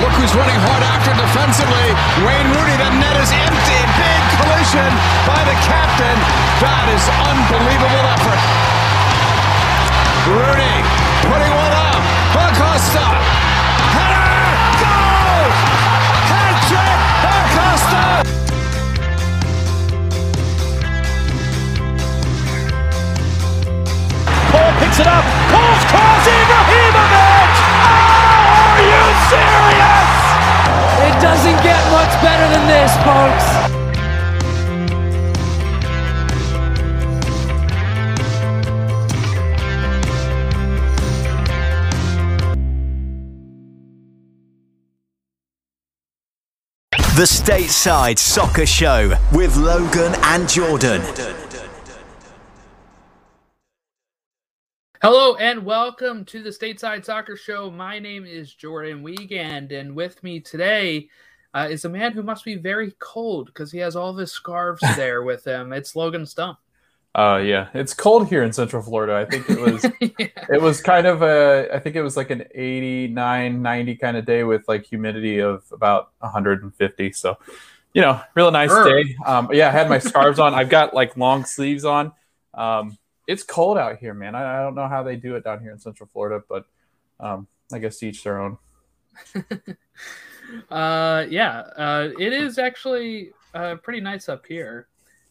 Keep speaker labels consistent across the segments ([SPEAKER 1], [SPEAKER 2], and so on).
[SPEAKER 1] Look who's running hard after defensively. Wayne Rooney. The net is empty. Big collision by the captain. That is unbelievable effort. Rooney putting one up. Acosta. Header. Goal. Hat trick. Acosta.
[SPEAKER 2] Paul picks it up. Paul's cross.
[SPEAKER 3] Doesn't get much better than this, folks.
[SPEAKER 4] The Stateside Soccer Show with Logan and Jordan.
[SPEAKER 5] Hello and welcome to the Stateside Soccer Show. My name is Jordan Wiegand, and with me today uh, is a man who must be very cold because he has all of his scarves there with him. It's Logan Stump.
[SPEAKER 6] Uh yeah, it's cold here in Central Florida. I think it was it was kind of a I think it was like an 89 90 kind of day with like humidity of about 150. So, you know, real nice
[SPEAKER 5] Sure.
[SPEAKER 6] day. Um yeah, I had my scarves on. I've got like long sleeves on. Um it's cold out here, man. I, I don't know how they do it down here in Central Florida, but um I guess each their own.
[SPEAKER 5] Uh, yeah, uh, it is actually uh, pretty nice up here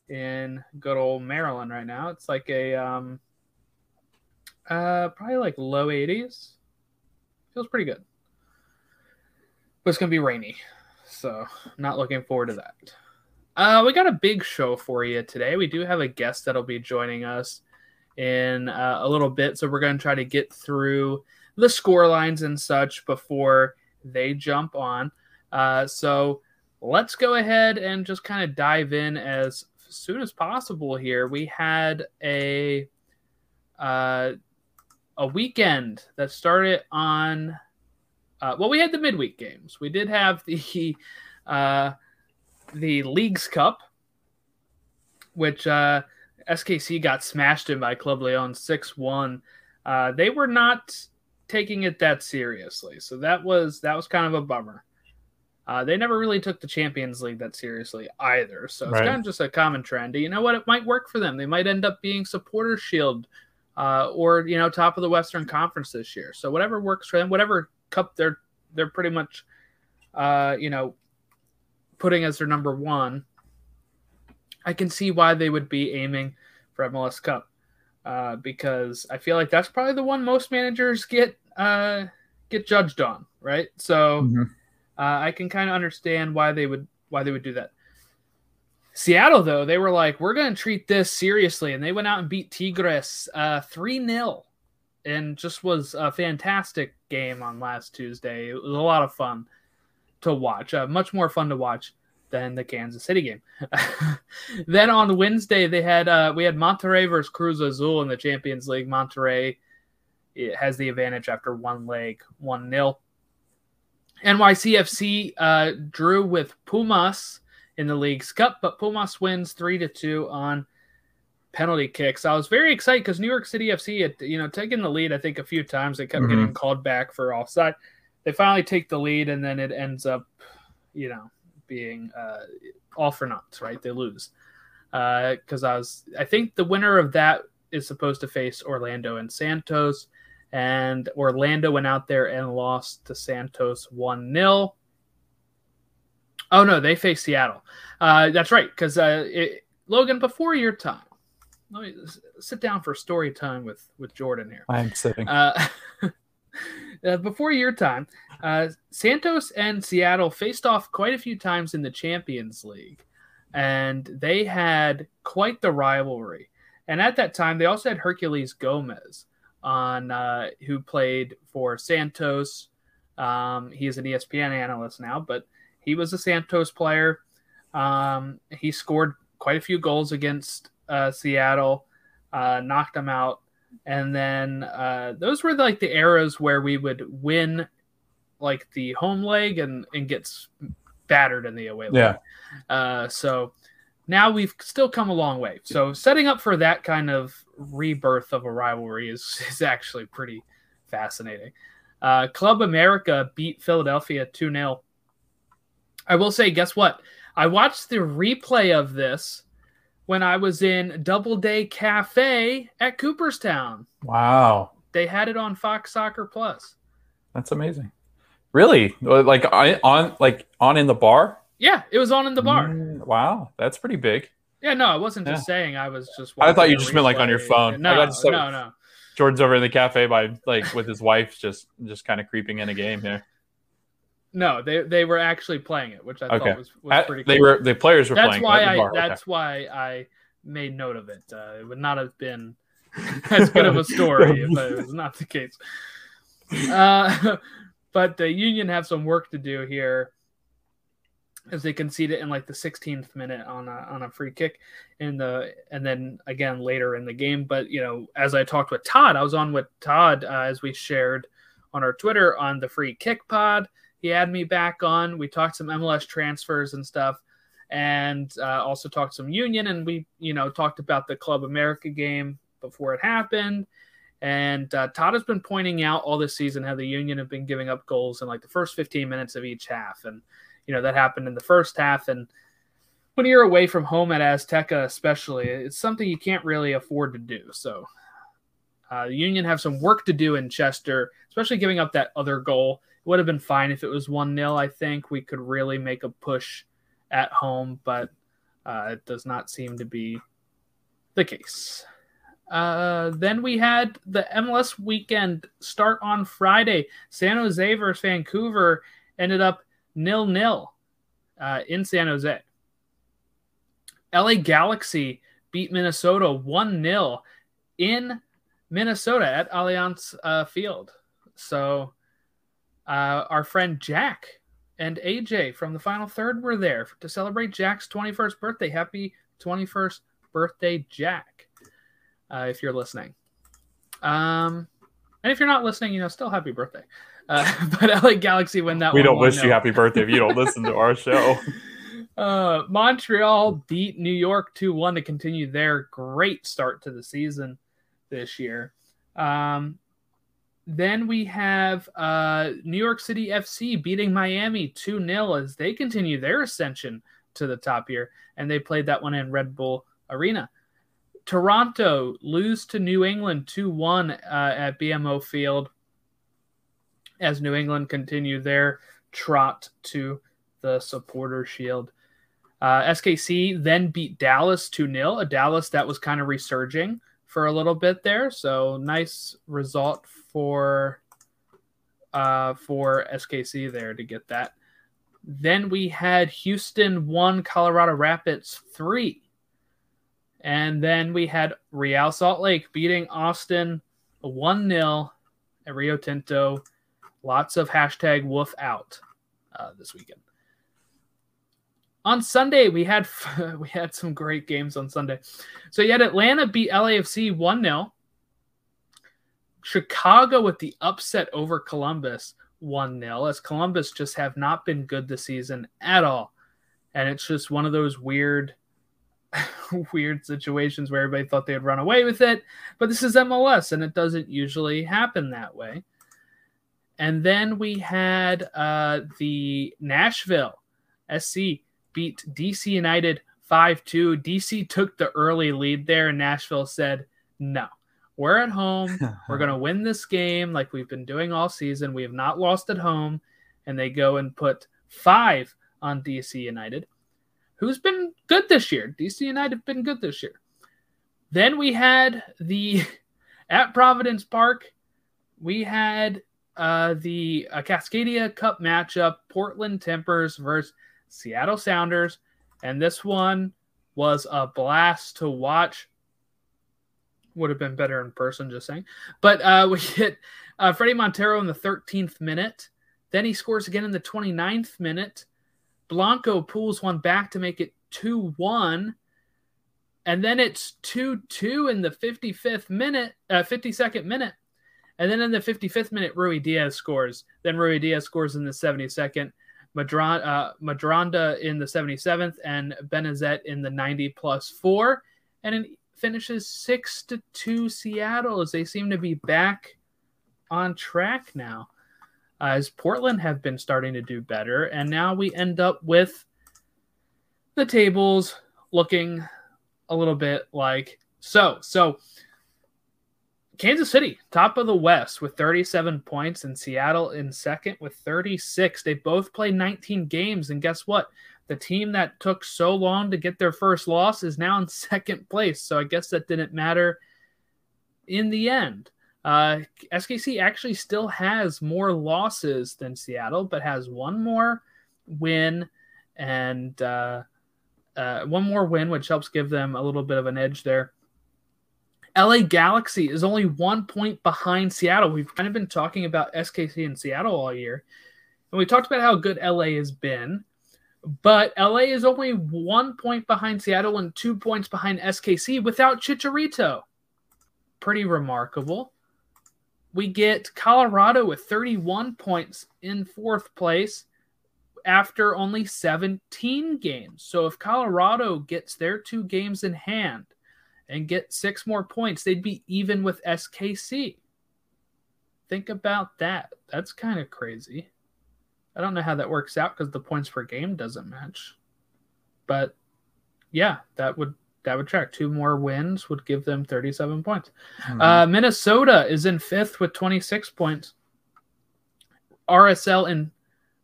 [SPEAKER 5] in good old Maryland right now. It's like a um, uh, probably like low 80s. Feels pretty good. But it's gonna be rainy, so not looking forward to that. Uh, we got a big show for you today. We do have a guest that'll be joining us in uh, a little bit, so we're going to try to get through the score lines and such before they jump on. Uh, so let's go ahead and just kind of dive in as soon as possible here. We had a uh, a weekend that started on. Uh, well, we had the midweek games. We did have the uh, the Leagues Cup, which uh, SKC got smashed in by Club Leon six one. Uh, they were not taking it that seriously, so that was that was kind of a bummer. Uh, they never really took the Champions League that seriously either, so it's
[SPEAKER 6] Right.
[SPEAKER 5] kind of just a common trend. You know what? It might work for them. They might end up being Supporter Shield uh, or you know top of the Western Conference this year. So whatever works for them, whatever cup they're they're pretty much uh, you know putting as their number one. I can see why they would be aiming for MLS Cup uh, because I feel like that's probably the one most managers get uh, get judged on, right? So
[SPEAKER 6] Mhm.
[SPEAKER 5] uh, I can kind of understand why they would why they would do that. Seattle, though, they were like, we're going to treat this seriously, and they went out and beat Tigres uh, three 0 and just was a fantastic game on last Tuesday. It was a lot of fun to watch, uh, much more fun to watch than the Kansas City game. then on Wednesday, they had uh, we had Monterrey versus Cruz Azul in the Champions League. Monterrey it has the advantage after one leg, one nil. NYCFC uh, drew with Pumas in the League's Cup, but Pumas wins three to two on penalty kicks. I was very excited because New York City FC had you know taken the lead. I think a few times they kept
[SPEAKER 6] Mhm.
[SPEAKER 5] getting called back for offside. They finally take the lead, and then it ends up, you know, being uh, all for naught. Right? They lose because I was. I think the winner of that is supposed to face Orlando and Santos and Orlando went out there and lost to Santos 1 0. Oh, no, they face Seattle. Uh, that's right, because uh, Logan, before your time, let me sit down for story time with, with Jordan here.
[SPEAKER 6] I'm sitting.
[SPEAKER 5] Uh, uh, before your time, uh, Santos and Seattle faced off quite a few times in the Champions League, and they had quite the rivalry. And at that time, they also had Herculez Gomez on uh, who played for Santos. Um, he is an ESPN analyst now, but he was a Santos player. Um, he scored quite a few goals against uh, Seattle, uh, knocked them out, and then uh, those were like the eras where we would win like the home leg and and gets battered in the away leg.
[SPEAKER 6] Yeah.
[SPEAKER 5] Uh, so now we've still come a long way. So setting up for that kind of rebirth of a rivalry is is actually pretty fascinating. Uh, Club America beat Philadelphia 2 0. I will say, guess what? I watched the replay of this when I was in Doubleday Cafe at Cooperstown.
[SPEAKER 6] Wow.
[SPEAKER 5] They had it on Fox Soccer Plus.
[SPEAKER 6] That's amazing. Really? Like on like on in the bar?
[SPEAKER 5] Yeah, it was on in the bar.
[SPEAKER 6] Mm, wow, that's pretty big.
[SPEAKER 5] Yeah, no, I wasn't just saying. I was just.
[SPEAKER 6] I thought you just meant like on your phone.
[SPEAKER 5] No,
[SPEAKER 6] like,
[SPEAKER 5] no, no.
[SPEAKER 6] Jordan's over in the cafe by like with his wife, just just kind of creeping in a game here.
[SPEAKER 5] No, they they were actually playing it, which I okay. thought was, was pretty.
[SPEAKER 6] Cool. They were the players were
[SPEAKER 5] that's
[SPEAKER 6] playing.
[SPEAKER 5] Why I, that's okay. why I made note of it. Uh, it would not have been as good of a story if it was not the case. Uh, but the Union have some work to do here as they concede it in like the 16th minute on a, on a free kick in the and then again later in the game but you know as i talked with todd i was on with todd uh, as we shared on our twitter on the free kick pod he had me back on we talked some mls transfers and stuff and uh, also talked some union and we you know talked about the club america game before it happened and uh, Todd has been pointing out all this season how the Union have been giving up goals in like the first 15 minutes of each half. And, you know, that happened in the first half. And when you're away from home at Azteca, especially, it's something you can't really afford to do. So uh, the Union have some work to do in Chester, especially giving up that other goal. Would have been fine if it was 1 0. I think we could really make a push at home, but uh, it does not seem to be the case. Uh, then we had the MLS weekend start on Friday. San Jose versus Vancouver ended up nil nil uh, in San Jose. LA Galaxy beat Minnesota 1 0 in Minnesota at Allianz uh, Field. So uh, our friend Jack and AJ from the final third were there to celebrate Jack's 21st birthday. Happy 21st birthday, Jack uh, if you're listening. Um, and if you're not listening, you know, still happy birthday. Uh, but LA Galaxy win that.
[SPEAKER 6] We don't wish you happy birthday if you don't listen to our show.
[SPEAKER 5] Uh, Montreal beat New York 2 1 to continue their great start to the season this year. Um, then we have uh, New York City FC beating Miami 2 0 as they continue their ascension to the top here. And they played that one in Red Bull Arena. Toronto lose to New England 2 1 uh, at BMO Field as New England continue their trot to the supporter shield. Uh, SKC then beat Dallas 2 0, a Dallas that was kind of resurging for a little bit there. So nice result for uh, for SKC there to get that. Then we had Houston 1, Colorado Rapids 3. And then we had Real Salt Lake beating Austin 1 0 at Rio Tinto. Lots of hashtag wolf out uh, this weekend. On Sunday, we had we had some great games on Sunday. So you had Atlanta beat LAFC 1 0. Chicago with the upset over Columbus 1 0, as Columbus just have not been good this season at all. And it's just one of those weird weird situations where everybody thought they'd run away with it. But this is MLS, and it doesn't usually happen that way. And then we had uh, the Nashville SC beat DC United 5 2. DC took the early lead there, and Nashville said, No, we're at home. we're going to win this game like we've been doing all season. We have not lost at home. And they go and put five on DC United who's been good this year. DC United have been good this year. Then we had the at Providence Park, we had uh, the uh, Cascadia Cup matchup, Portland Timbers versus Seattle Sounders, and this one was a blast to watch. Would have been better in person, just saying. But uh, we hit uh, Fredy Montero in the 13th minute. Then he scores again in the 29th minute. Blanco pulls one back to make it 2 1. and then it's 2-2 in the 55th minute, uh, 52nd minute. And then in the 55th minute, Ruidíaz scores. Then Ruidíaz scores in the 72nd. Madron, uh, Medranda in the 77th and Benezet in the 90 plus four. And it finishes 6 to 2 Seattle as they seem to be back on track now. Uh, as Portland have been starting to do better. And now we end up with the tables looking a little bit like so. So Kansas City, top of the West with 37 points, and Seattle in second with 36. They both played 19 games, and guess what? The team that took so long to get their first loss is now in second place. So I guess that didn't matter in the end. Uh, SKC actually still has more losses than Seattle, but has one more win and uh, uh, one more win, which helps give them a little bit of an edge there. LA Galaxy is only one point behind Seattle. We've kind of been talking about SKC and Seattle all year. And we talked about how good LA has been. But LA is only one point behind Seattle and two points behind SKC without Chicharito. Pretty remarkable. We get Colorado with 31 points in fourth place after only 17 games. So if Colorado gets their two games in hand, and get six more points, they'd be even with SKC. Think about that. That's kind of crazy. I don't know how that works out because the points per game doesn't match. But yeah, that would that would track. Two more wins would give them 37 points. Mm-hmm. Uh, Minnesota is in fifth with 26 points. RSL in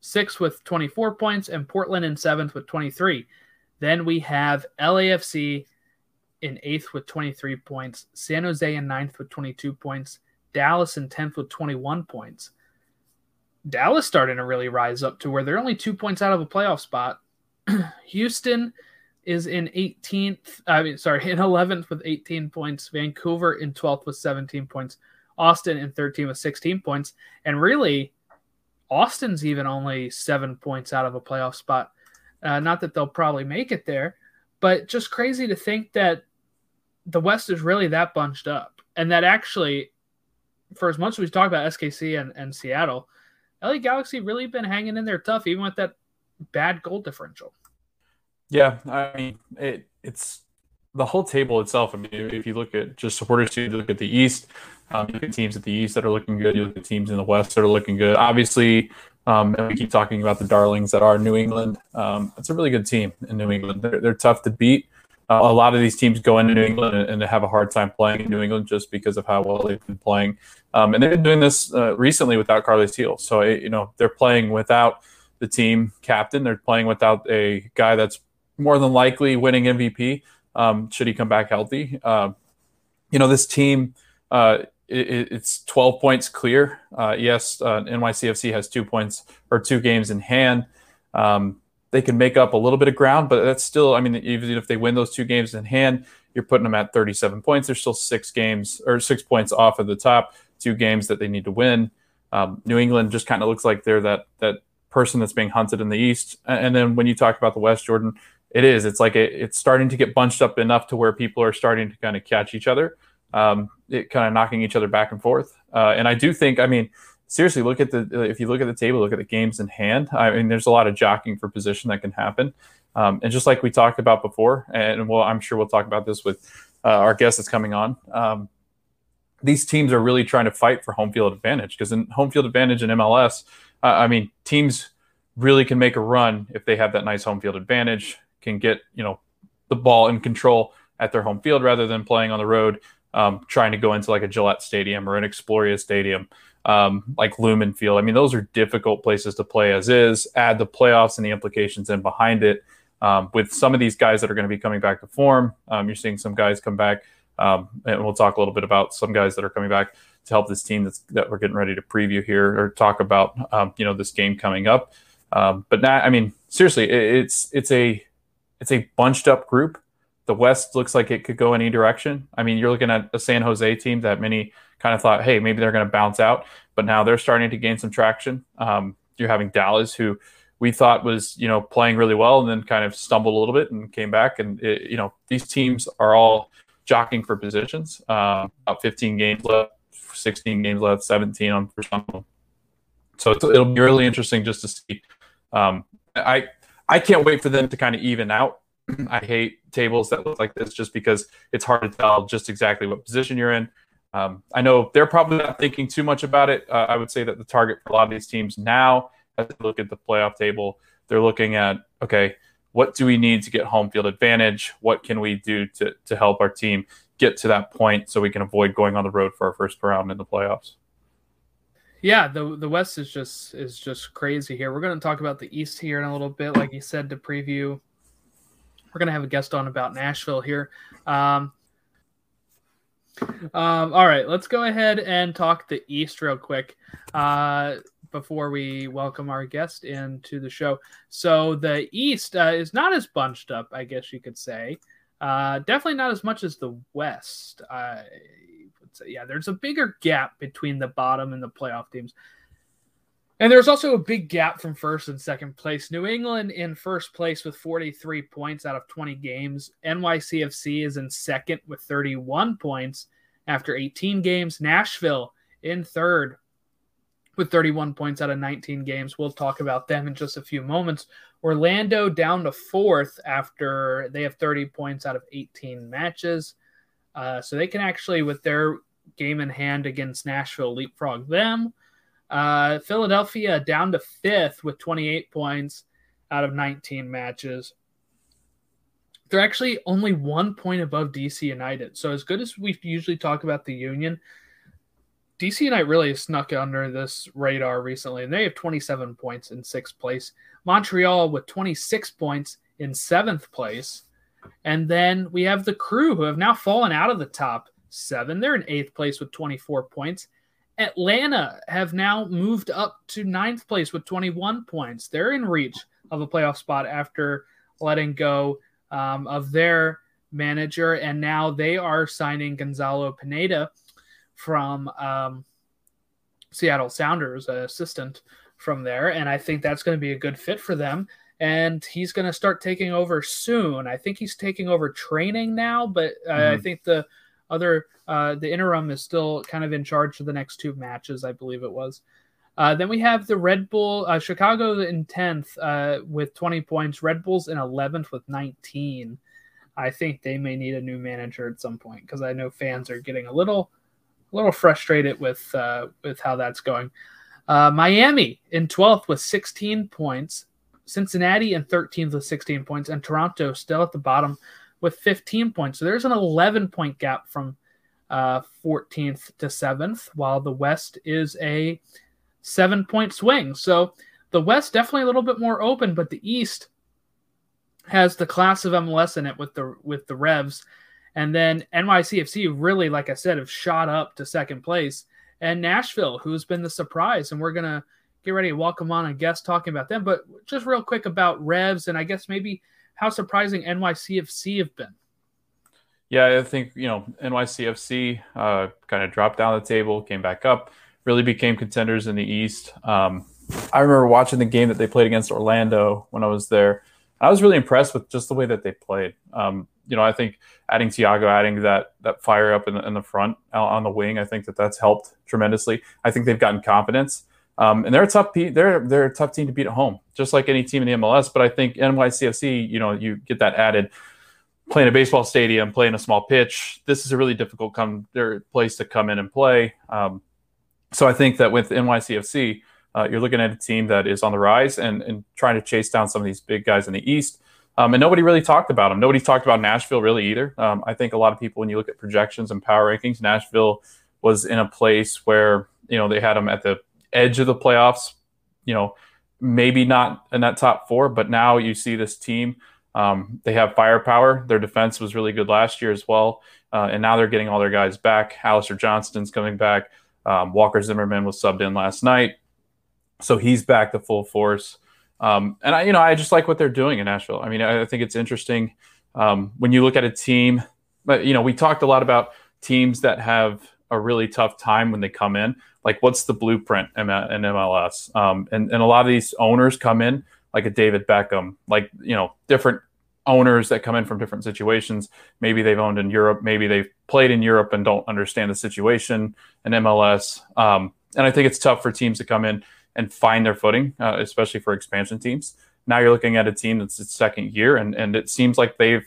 [SPEAKER 5] sixth with 24 points, and Portland in seventh with 23. Then we have LAFC in eighth with 23 points, San Jose in ninth with 22 points, Dallas in 10th with 21 points. Dallas starting to really rise up to where they're only two points out of a playoff spot. Houston is in 18th, I mean, sorry, in 11th with 18 points, Vancouver in 12th with 17 points, Austin in 13 with 16 points. And really, Austin's even only seven points out of a playoff spot. Uh, not that they'll probably make it there, but just crazy to think that the West is really that bunched up, and that actually, for as much as we talk about SKC and, and Seattle, LA Galaxy really been hanging in there tough, even with that bad goal differential.
[SPEAKER 6] Yeah, I mean it. It's the whole table itself. I mean, if you look at just supporters, to look at the East. Um, you look at teams at the East that are looking good. You look at teams in the West that are looking good. Obviously, um, and we keep talking about the darlings that are New England. Um, it's a really good team in New England. They're, they're tough to beat. Uh, a lot of these teams go into New England and, and, have a hard time playing in New England just because of how well they've been playing. Um, and they've been doing this uh, recently without Carles Gil. So, you know, they're playing without the team captain. They're playing without a guy that's more than likely winning MVP um, should he come back healthy. Uh, you know, this team, uh, it, it's 12 points clear. Uh, yes, NYCFC has two points or two games in hand. Um, they can make up a little bit of ground, but that's still, I mean, even if they win those two games in hand, you're putting them at 37 points. There's still six games or six points off of the top, two games that they need to win. Um, New England just kind of looks like they're that that person that's being hunted in the East. And then when you talk about the West, Jordan, it is. It's like it, it's starting to get bunched up enough to where people are starting to kind of catch each other um, it kind of knocking each other back and forth. Uh, and I do think, I mean, seriously, look at the if you look at the table, look at the games in hand. I mean, there's a lot of jockeying for position that can happen. Um, and just like we talked about before, and well, I'm sure we'll talk about this with uh, our guest that's coming on. Um, these teams are really trying to fight for home field advantage because in home field advantage in MLS, uh, I mean, teams really can make a run if they have that nice home field advantage, can get you know the ball in control at their home field rather than playing on the road um, trying to go into like a Gillette Stadium or an Exploria Stadium, um, like Lumen Field. I mean, those are difficult places to play as is. Add the playoffs and the implications in behind it. Um, with some of these guys that are going to be coming back to form, um, you're seeing some guys come back, um, and we'll talk a little bit about some guys that are coming back to help this team that's, that we're getting ready to preview here or talk about, um, you know, this game coming up. but now, I mean, seriously, it, it's it's a it's a bunched up group the West looks like it could go any direction. I mean, you're looking at a San Jose team that many kind of thought, hey, maybe they're going to bounce out, but now they're starting to gain some traction. Um, you're having Dallas, who we thought was you know playing really well and then kind of stumbled a little bit and came back. And it, you know these teams are all jockeying for positions. Uh, about 15 games left 16 games left 17 on for some of them. So it'll be really interesting just to see. Um, i i can't wait for them to kind of even out. I hate tables that look like this just because it's hard to tell just exactly what position you're in um, i know they're probably not thinking too much about it uh, i would say that the target for a lot of these teams now as they look at the playoff table, they're looking at okay, what do we need to get home field advantage? What can we do to to help our team get to that point so we can avoid going on the road for our first round in the playoffs?
[SPEAKER 5] Yeah, the the West is just is just crazy here. We're going to talk about the East here in a little bit, like you said to preview. We're going to have a guest on about Nashville here. Um, um, all right, let's go ahead and talk the East real quick. Uh, before we welcome our guest into the show. So the East uh, is not as bunched up, I guess you could say. Uh, definitely not as much as the West. I would say, yeah, there's a bigger gap between the bottom and the playoff teams. And there's also a big gap from first and second place. New England in first place with 43 points out of 20 games. NYCFC is in second with 31 points after 18 games. Nashville in third with 31 points out of 19 games. We'll talk about them in just a few moments. Orlando down to fourth after they have 30 points out of 18 matches. Uh, so they can actually, with their game in hand against Nashville, leapfrog them. Uh, Philadelphia down to fifth with 28 points out of 19 matches. They're actually only one point above DC United. So, as good as we usually talk about the Union, DC United really snuck under this radar recently, and they have 27 points in sixth place. Montreal with 26 points in seventh place. And then we have the crew who have now fallen out of the top seven. They're in eighth place with 24 points. Atlanta have now moved up to ninth place with 21 points. They're in reach of a playoff spot after letting go um, of their manager. And now they are signing Gonzalo Pineda from um, Seattle Sounders, an assistant from there, and I think that's going to be a good fit for them. And he's going to start taking over soon. I think he's taking over training now, but uh, mm-hmm. I think the other uh, the interim is still kind of in charge for the next two matches, I believe it was. Uh, then we have the Red Bull, uh, Chicago in 10th uh, with 20 points, Red Bulls in 11th with 19. I think they may need a new manager at some point because I know fans are getting a little a little frustrated with uh, with how that's going. Uh, Miami in 12th with 16 points, Cincinnati in 13th with 16 points, and Toronto still at the bottom with 15 points. So there's an 11 point gap from uh, 14th to 7th, while the West is a seven point swing. So the West definitely a little bit more open, but the East has the class of MLS in it with the with the Revs and then NYCFC really, like I said, have shot up to second place. And Nashville, who's been the surprise. And we're to get ready to welcome on a guest talking about them. But just real quick about Revs and I guess maybe how surprising NYCFC have been.
[SPEAKER 6] Yeah, I think, you know, NYCFC uh, kind of dropped down the table, came back up, really became contenders in the East. Um, I remember watching the game that they played against Orlando when I was there. I was really impressed with just the way that they played. Um, you know, I think adding Thiago, adding that that fire up in the, in the front uh, on the wing, I think that that's helped tremendously. I think they've gotten confidence, um, and they're a tough they're they're a tough team to beat at home, just like any team in the MLS. But I think NYCFC, you know, you get that added playing a baseball stadium, playing a small pitch. This is a really difficult come place to come in and play. Um, so I think that with NYCFC, uh, you're looking at a team that is on the rise and, and trying to chase down some of these big guys in the East. Um, and nobody really talked about them. Nobody talked about Nashville really either. Um, I think a lot of people, when you look at projections and power rankings, Nashville was in a place where you know they had them at the edge of the playoffs. You know, maybe not in that top four, but now you see this team. Um, they have firepower. Their defense was really good last year as well, uh, and now they're getting all their guys back. Alistair Johnston's coming back. Um, Walker Zimmerman was subbed in last night, so he's back to full force. Um, and I, you know, I just like what they're doing in Nashville. I mean, I, think it's interesting um, when you look at a team. But you know, we talked a lot about teams that have a really tough time when they come in. Like, what's the blueprint in MLS? Um, and and a lot of these owners come in like a David Beckham, like you know different owners that come in from different situations. Maybe they've owned in Europe, maybe they've played in Europe and don't understand the situation in MLS. Um, and I think it's tough for teams to come in and find their footing, uh, especially for expansion teams. Now you're looking at a team that's its second year, and and it seems like they've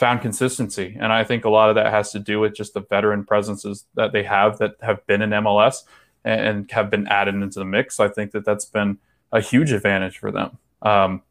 [SPEAKER 6] found consistency. And I think a lot of that has to do with just the veteran presences that they have that have been in MLS and, have been added into the mix. I think that that's been a huge advantage for them. Um,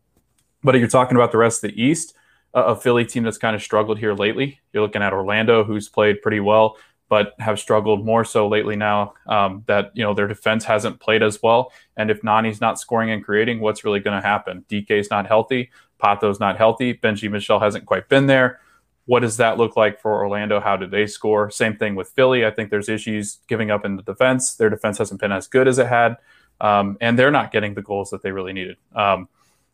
[SPEAKER 6] but you're talking about the rest of the East, a Philly team that's kind of struggled here lately. You're looking at Orlando, who's played pretty well, but have struggled more so lately now um, that you know their defense hasn't played as well. And if Nani's not scoring and creating, what's really going to happen? DK's not healthy, Pato's not healthy, Benji Michel hasn't quite been there. What does that look like for Orlando? How do they score? Same thing with Philly. I think there's issues giving up in the defense. Their defense hasn't been as good as it had, um, and they're not getting the goals that they really needed. Um,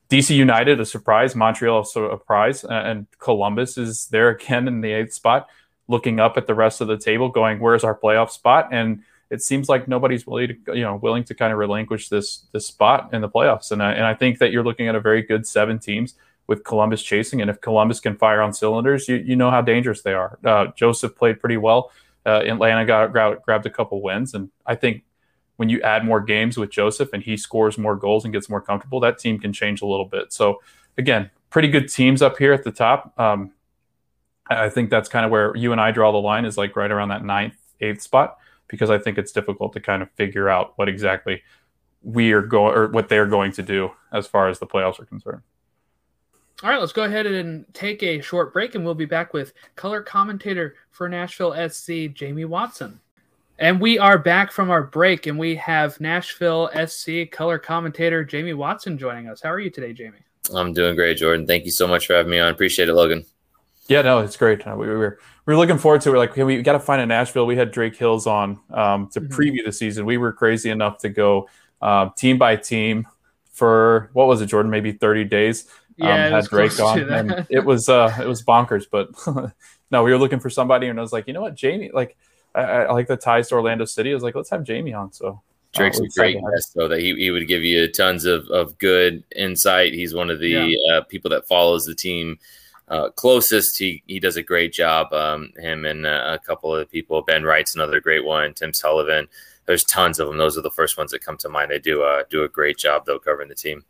[SPEAKER 6] DC United, a surprise. Montreal, also a surprise. And Columbus is there again in the eighth spot, looking up at the rest of the table, going, "Where's our playoff spot?" And it seems like nobody's willing to, you know, willing to kind of relinquish this this spot in the playoffs. And I, and I think that you're looking at a very good seven teams with Columbus chasing. And if Columbus can fire on cylinders, you, you know how dangerous they are. Uh, Josef played pretty well. Uh, Atlanta got, got grabbed a couple wins, and I think when you add more games with Josef and he scores more goals and gets more comfortable, that team can change a little bit. So again, pretty good teams up here at the top. Um, I think that's kind of where you and I draw the line is like right around that ninth, eighth spot because I think it's difficult to kind of figure out what exactly we are going or what they're going to do as far as the playoffs are concerned.
[SPEAKER 5] All right, let's go ahead and take a short break, and we'll be back with color commentator for Nashville SC, Jamie Watson. And we are back from our break, and we have Nashville SC color commentator Jamie Watson joining us. How are you today, Jamie?
[SPEAKER 7] I'm doing great, Jordan. Thank you so much for having me on. Appreciate it, Logan.
[SPEAKER 6] Yeah, no, it's great. Uh, we, we, were we were looking forward to it. We're like, okay, we got to find a Nashville. We had Drake Hills on um, to mm-hmm. preview the season. We were crazy enough to go um, team by team for what was it, Jordan? Maybe 30 days.
[SPEAKER 5] Um, yeah, had Drake on,
[SPEAKER 6] and it was uh, it was bonkers. But no, we were looking for somebody, and I was like, you know what, Jamie, like I, I, like the ties to Orlando City. I was like, let's have Jamie on. So
[SPEAKER 7] Drake's uh, a great guest, though. That he, he would give you tons of, of good insight. He's one of the yeah. uh, people that follows the team uh, closest. He he does a great job. Um, him and uh, a couple of people. Ben Wright's another great one. Tim Sullivan. There's tons of them. Those are the first ones that come to mind. They do uh, do a great job though covering the team.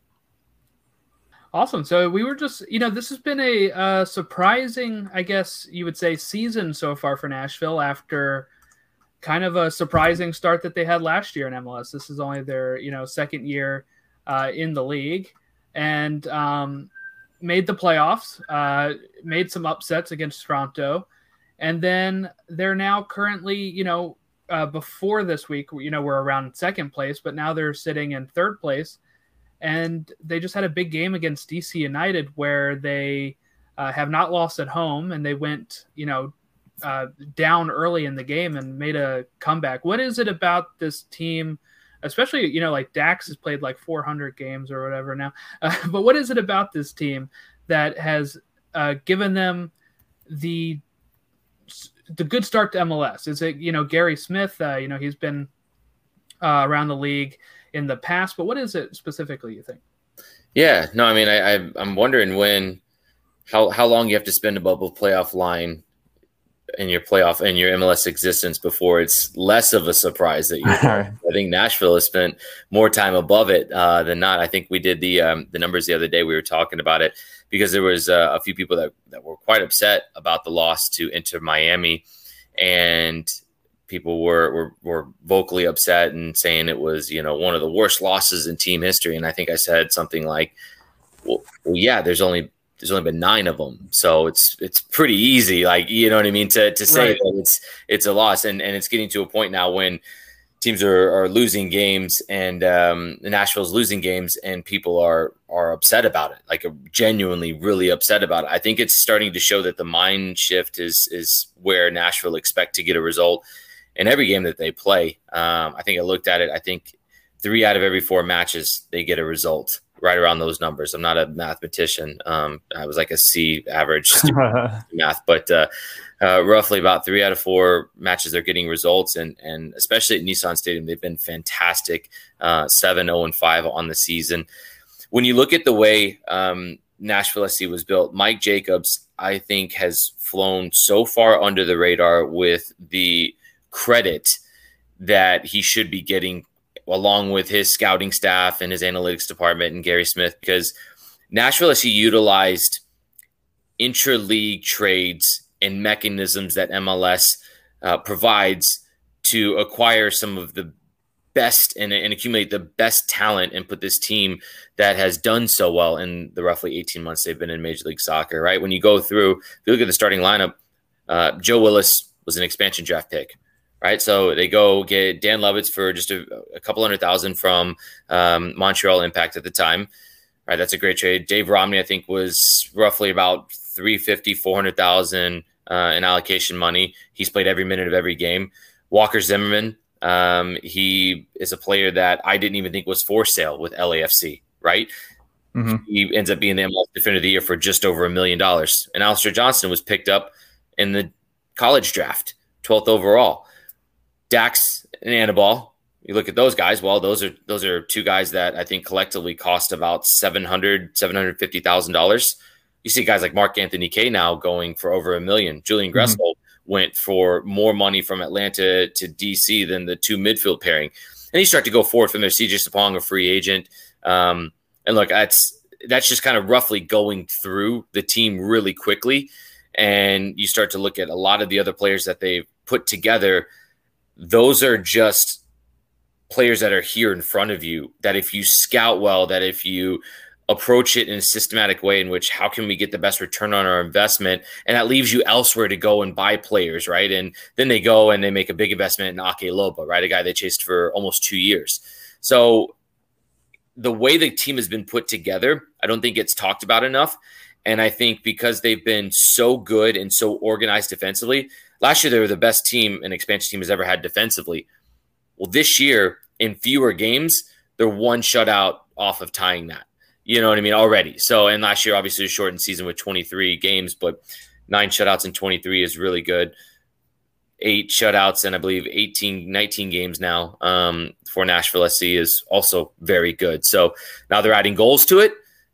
[SPEAKER 5] Awesome. So we were just, you know, this has been a uh, surprising, I guess you would say, season so far for Nashville after kind of a surprising start that they had last year in MLS. This is only their you know second year uh, in the league, and um, made the playoffs. Uh, made some upsets against Toronto, and then they're now currently you know uh, before this week you know we're around second place, but now they're sitting in third place, and they just had a big game against DC United where they. Uh, have not lost at home, and they went, you know, uh, down early in the game and made a comeback. What is it about this team? Especially, you know, like Dax has played like 400 games or whatever now. Uh, but what is it about this team that has uh, given them the the good start to MLS? Is it you know Gary Smith? Uh, you know he's been uh, around the league in the past, but what is it specifically? You think?
[SPEAKER 7] Yeah, no, I mean, I, I I'm wondering when how how long you have to spend above a playoff line in your playoff and your MLS existence before it's less of a surprise that you. I think Nashville has spent more time above it uh, than not. I think we did the um, the numbers the other day. We were talking about it because there was uh, a few people that that were quite upset about the loss to Inter Miami, and people were, were were vocally upset and saying it was you know one of the worst losses in team history. And I think I said something like, "Well, well yeah, there's only there's only been nine of them, so it's it's pretty easy. Like you know what I mean to to say right. that it's it's a loss, and and it's getting to a point now when teams are, are losing games and um, Nashville's losing games, and people are are upset about it, like genuinely really upset about it. I think it's starting to show that the mind shift is is where Nashville expect to get a result in every game that they play. Um, I think I looked at it. I think three out of every four matches they get a result right around those numbers. I'm not a mathematician. Um, I was like a C average math, but uh, uh, roughly about three out of four matches they're getting results, and and especially at Nissan Stadium, they've been fantastic. Uh, seven, zero, oh, and five on the season. when you look at the way um, Nashville SC was built, Mike Jacobs, I think, has flown so far under the radar with the credit that he should be getting along with his scouting staff and his analytics department and Gary Smith because Nashville SC utilized intra-league trades and mechanisms that MLS uh, provides to acquire some of the best and, and, accumulate the best talent and put this team that has done so well in the roughly 18 months they've been in Major League Soccer, right? When you go through, if you look at the starting lineup, uh, Joe Willis was an expansion draft pick, right? So they go get Dan Lovitz for just a, a couple hundred thousand from um, Montreal Impact at the time, right? That's a great trade. Dave Romney, I think, was roughly about 350, 400,000 uh, in allocation money. He's played every minute of every game. Walker Zimmerman, um, he is a player that I didn't even think was for sale with LAFC, right? Mm-hmm. He ends up being the MLS Defender of the Year for just over a million dollars. And Alistair Johnston was picked up in the college draft, 12th overall. Dax and Anibal, you look at those guys, well, those are those are two guys that I think collectively cost about 700 $750,000. You see guys like Mark Anthony Kaye now going for over a million. Julian mm-hmm. Gressel mm-hmm went for more money from Atlanta to DC than the two midfield pairing. And you start to go forward from there. CJ Sapong, a free agent. Um, and look, that's that's just kind of roughly going through the team really quickly. And you start to look at a lot of the other players that they've put together. Those are just players that are here in front of you. That if you scout well, that if you approach it in a systematic way in which how can we get the best return on our investment? And that leaves you elsewhere to go and buy players right? And then they go and they make a big investment in Ake Loba right? A guy they chased for almost two years. So the way the team has been put together I don't think it's talked about enough. And I think because they've been so good and so organized defensively last year they were the best team an expansion team has ever had defensively well this year in fewer games they're one shutout off of tying that you know what I mean? Already. So, and last year, obviously, a shortened season with 23 games, but nine shutouts in 23 is really good. Eight shutouts and I believe 18, 19 games now um, for Nashville SC is also very good. So now they're adding goals to it.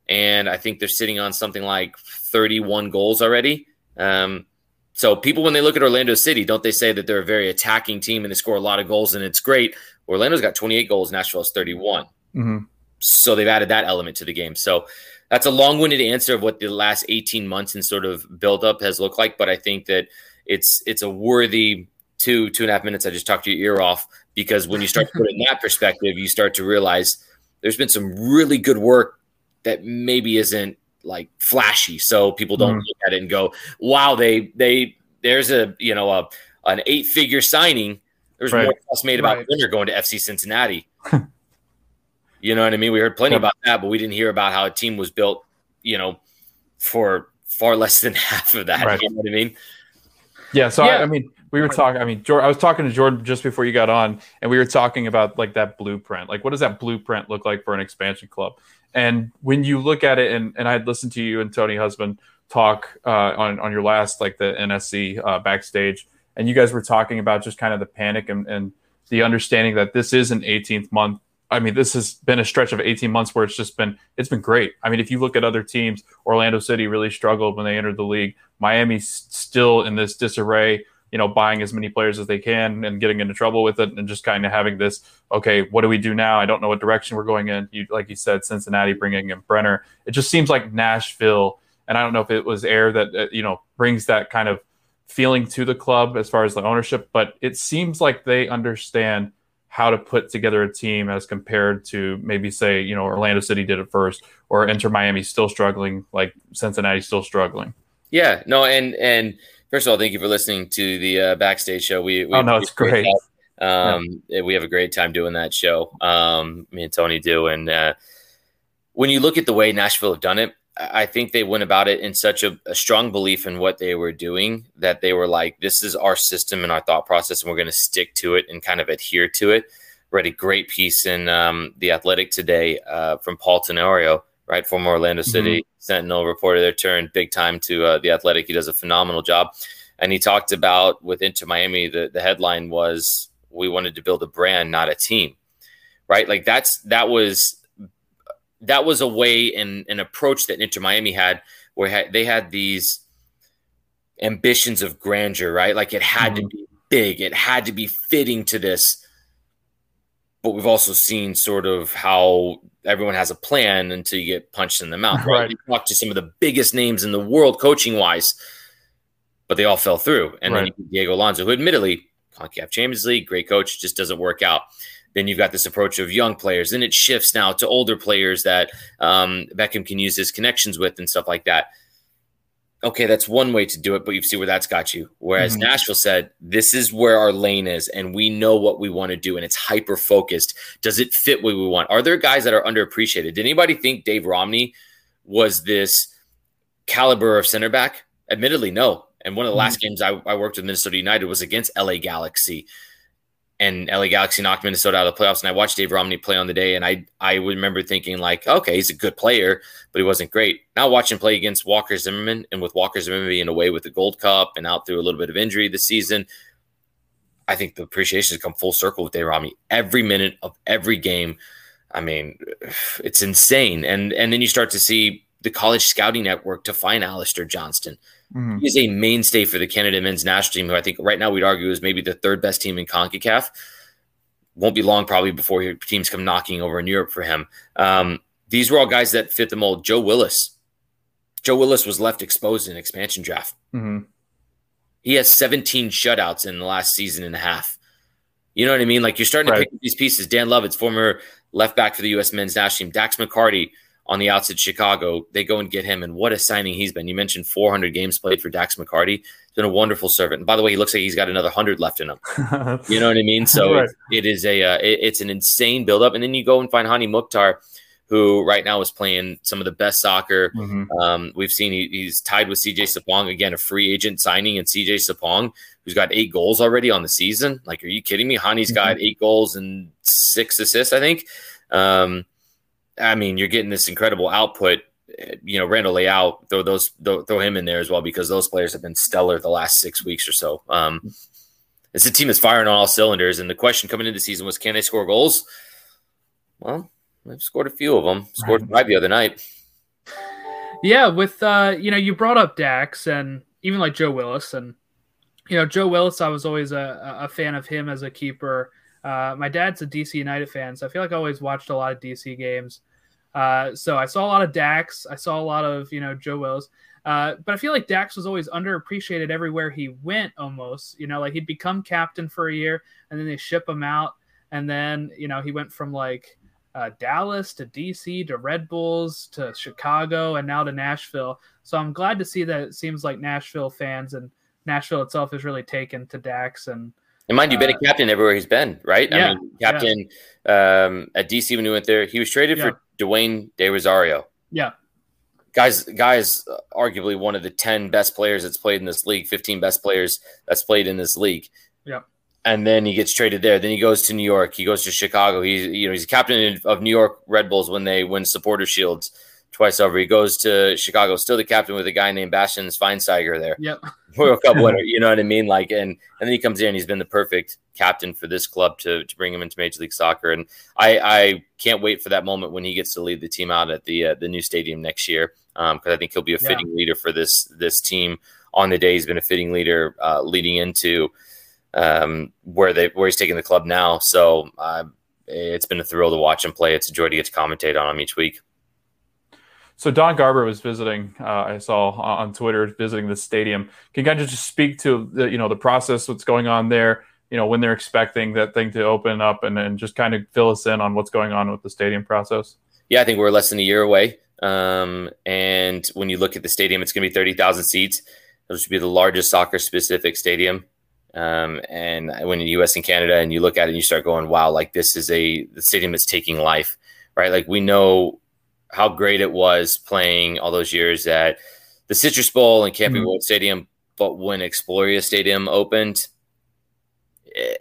[SPEAKER 7] And I think they're sitting on something like 31 goals already. Um, so people, when they look at Orlando City, don't they say that they're a very attacking team and they score a lot of goals and it's great? Orlando's got 28 goals, Nashville's 31. Mm-hmm so they've added that element to the game. So that's a long-winded answer of what the last 18 months and sort of build-up has looked like. But I think that it's it's a worthy two two and a half minutes. I just talked your ear off because when you start to put it in that perspective, you start to realize there's been some really good work that maybe isn't like flashy, so people don't mm. look at it and go, "Wow, they they there's a you know a an eight figure signing." There's right. more fuss made about right. Winter going to FC Cincinnati. You know what I mean? We heard plenty about that, but we didn't hear about how a team was built, you know, for far less than half of that. Right. You know what I mean?
[SPEAKER 6] Yeah. So yeah. I, I, mean, we were talking. I mean, Jordan, I was talking to Jordan just before you got on, and we were talking about like that blueprint. Like, what does that blueprint look like for an expansion club? And when you look at it, and and I had listened to you and Tony Husband talk uh, on on your last like the NSC uh, backstage, and you guys were talking about just kind of the panic and, and the understanding that this is an 18th month I mean, this has been a stretch of 18 months where it's just been it's been great. I mean, if you look at other teams, Orlando City really struggled when they entered the league. Miami's still in this disarray, you know, buying as many players as they can and getting into trouble with it, and just kind of having this, okay, what do we do now? I don't know what direction we're going in. You, like you said, Cincinnati bringing in Brenner. It just seems like Nashville, and I don't know if it was Air that uh, you know brings that kind of feeling to the club as far as the ownership, but it seems like they understand how to put together a team as compared to maybe say you know Orlando City did it first or Inter Miami still struggling like Cincinnati still struggling.
[SPEAKER 7] Yeah, no, and and first of all, thank you for listening to the uh, backstage show. We, we
[SPEAKER 6] oh no, it's great.
[SPEAKER 7] Um, yeah. we have a great time doing that show. Um, me and Tony do, and uh, when you look at the way Nashville have done it, I think they went about it in such a, a, strong belief in what they were doing that they were like, this is our system and our thought process, and we're going to stick to it and kind of adhere to it. Read a great piece in um, The Athletic today uh, from Paul Tenorio, right, Former Orlando City mm-hmm. Sentinel reporter there, turned big time to uh, The Athletic. He does a phenomenal job. And he talked about with Inter Miami, the, the headline was, we wanted to build a brand, not a team, right? Like that's, that was that was a way and an approach that Inter Miami had, where they had these ambitions of grandeur, right? Like it had mm-hmm. to be big, it had to be fitting to this. But we've also seen sort of how everyone has a plan until you get punched in the mouth, right? right. You talk to some of the biggest names in the world coaching wise, but they all fell through. And right. then Diego Alonso, who admittedly, CONCACAF Champions League, great coach, just doesn't work out. Then you've got this approach of young players. Then it shifts now to older players that um, Beckham can use his connections with and stuff like that okay, that's one way to do it, but you see where that's got you. Whereas mm-hmm. Nashville said, this is where our lane is, and we know what we want to do, and it's hyper focused. Does it fit what we want? Are there guys that are underappreciated? Did anybody think Dave Romney was this caliber of center back? Admittedly, no. And one of the last mm-hmm. games I, I worked with Minnesota United was against LA Galaxy and LA Galaxy knocked Minnesota out of the playoffs. And I watched Dave Romney play on the day, and I I remember thinking like, okay, he's a good player, but he wasn't great. Now watching play against Walker Zimmerman, and with Walker Zimmerman being away with the Gold Cup and out through a little bit of injury this season, I think the appreciation has come full circle with Dave Romney. Every minute of every game, I mean, it's insane. And and then you start to see the college scouting network to find Alistair Johnston. Mm-hmm. He is a mainstay for the Canada men's national team, who I think right now we'd argue is maybe the third best team in CONCACAF. Won't be long probably before your teams come knocking over in Europe for him. Um, these were all guys that fit the mold. Joe Willis. Joe Willis was left exposed in expansion draft. Mm-hmm. He has 17 shutouts in the last season and a half. You know what I mean? Like you're starting right. to pick up these pieces. Dan Lovitz, former left back for the U.S. men's national team. Dax McCarty, on the outside Chicago. They go and get him, and what a signing he's been. You mentioned 400 games played for Dax McCarty. He's been a wonderful servant. And by the way, he looks like he's got another 100 left in him. you know what I mean? So right. it, it is a uh, it, it's an insane buildup. And then you go and find Hany Mukhtar, who right now is playing some of the best soccer. Mm-hmm. Um, we've seen he, he's tied with CJ Sapong again, a free agent signing, and CJ Sapong, who's got eight goals already on the season. Like, are you kidding me? Hany's mm-hmm. got eight goals and six assists, I think. Um, I mean, you're getting this incredible output. You know, Randall Leal, throw those throw, throw him in there as well because those players have been stellar the last six weeks or so. Um, it's a team that's firing on all cylinders, and the question coming into the season was, can they score goals? Well, they've scored a few of them. Scored five the other night.
[SPEAKER 5] Yeah, with uh, you know, you brought up Dax and even like Joe Willis, and you know, Joe Willis, I was always a, a fan of him as a keeper. Uh, my dad's a DC United fan, so I feel like I always watched a lot of DC games. Uh, so I saw a lot of Dax. I saw a lot of you know Joe Wills. Uh, but I feel like Dax was always underappreciated everywhere he went. Almost, you know, like he'd become captain for a year, and then they ship him out, and then you know he went from like uh, Dallas to DC to Red Bulls to Chicago, and now to Nashville. So I'm glad to see that it seems like Nashville fans and Nashville itself is really taken to Dax and
[SPEAKER 7] and mind you, been a uh, captain everywhere he's been, right? Yeah, I mean, captain yeah. um, at DC when he went there. He was traded yeah. for Dwayne De Rosario.
[SPEAKER 5] Yeah.
[SPEAKER 7] Guys, guys, arguably one of the 10 best players that's played in this league, 15 best players that's played in this league.
[SPEAKER 5] Yeah.
[SPEAKER 7] And then he gets traded there. Then he goes to New York. He goes to Chicago. He's, you know, he's a captain of New York Red Bulls when they win supporter shields twice over. He goes to Chicago, still the captain with a guy named Bastian Schweinsteiger there.
[SPEAKER 5] Yep.
[SPEAKER 7] World Cup winner. You know what I mean? Like, and and then he comes in and he's been the perfect captain for this club to to bring him into Major League Soccer. And I I can't wait for that moment when he gets to lead the team out at the uh, the new stadium next year. Um, because I think he'll be a fitting yeah. leader for this this team on the day. He's been a fitting leader uh, leading into um where they where he's taking the club now. So uh, it's been a thrill to watch him play. It's a joy to get to commentate on him each week.
[SPEAKER 6] So Don Garber was visiting. Uh, I saw on Twitter visiting the stadium. Can you kind of just speak to the you know the process, what's going on there? You know when they're expecting that thing to open up, and then just kind of fill us in on what's going on with the stadium process.
[SPEAKER 7] Yeah, I think we're less than a year away. Um, and when you look at the stadium, it's going to be thirty thousand seats. It should be the largest soccer specific stadium. Um, and when in the U.S. and Canada, and you look at it, and you start going, "Wow! Like this is a the stadium that's taking life." Right? Like we know how great it was playing all those years at the Citrus Bowl and Camping mm-hmm. World Stadium. But when Exploria Stadium opened,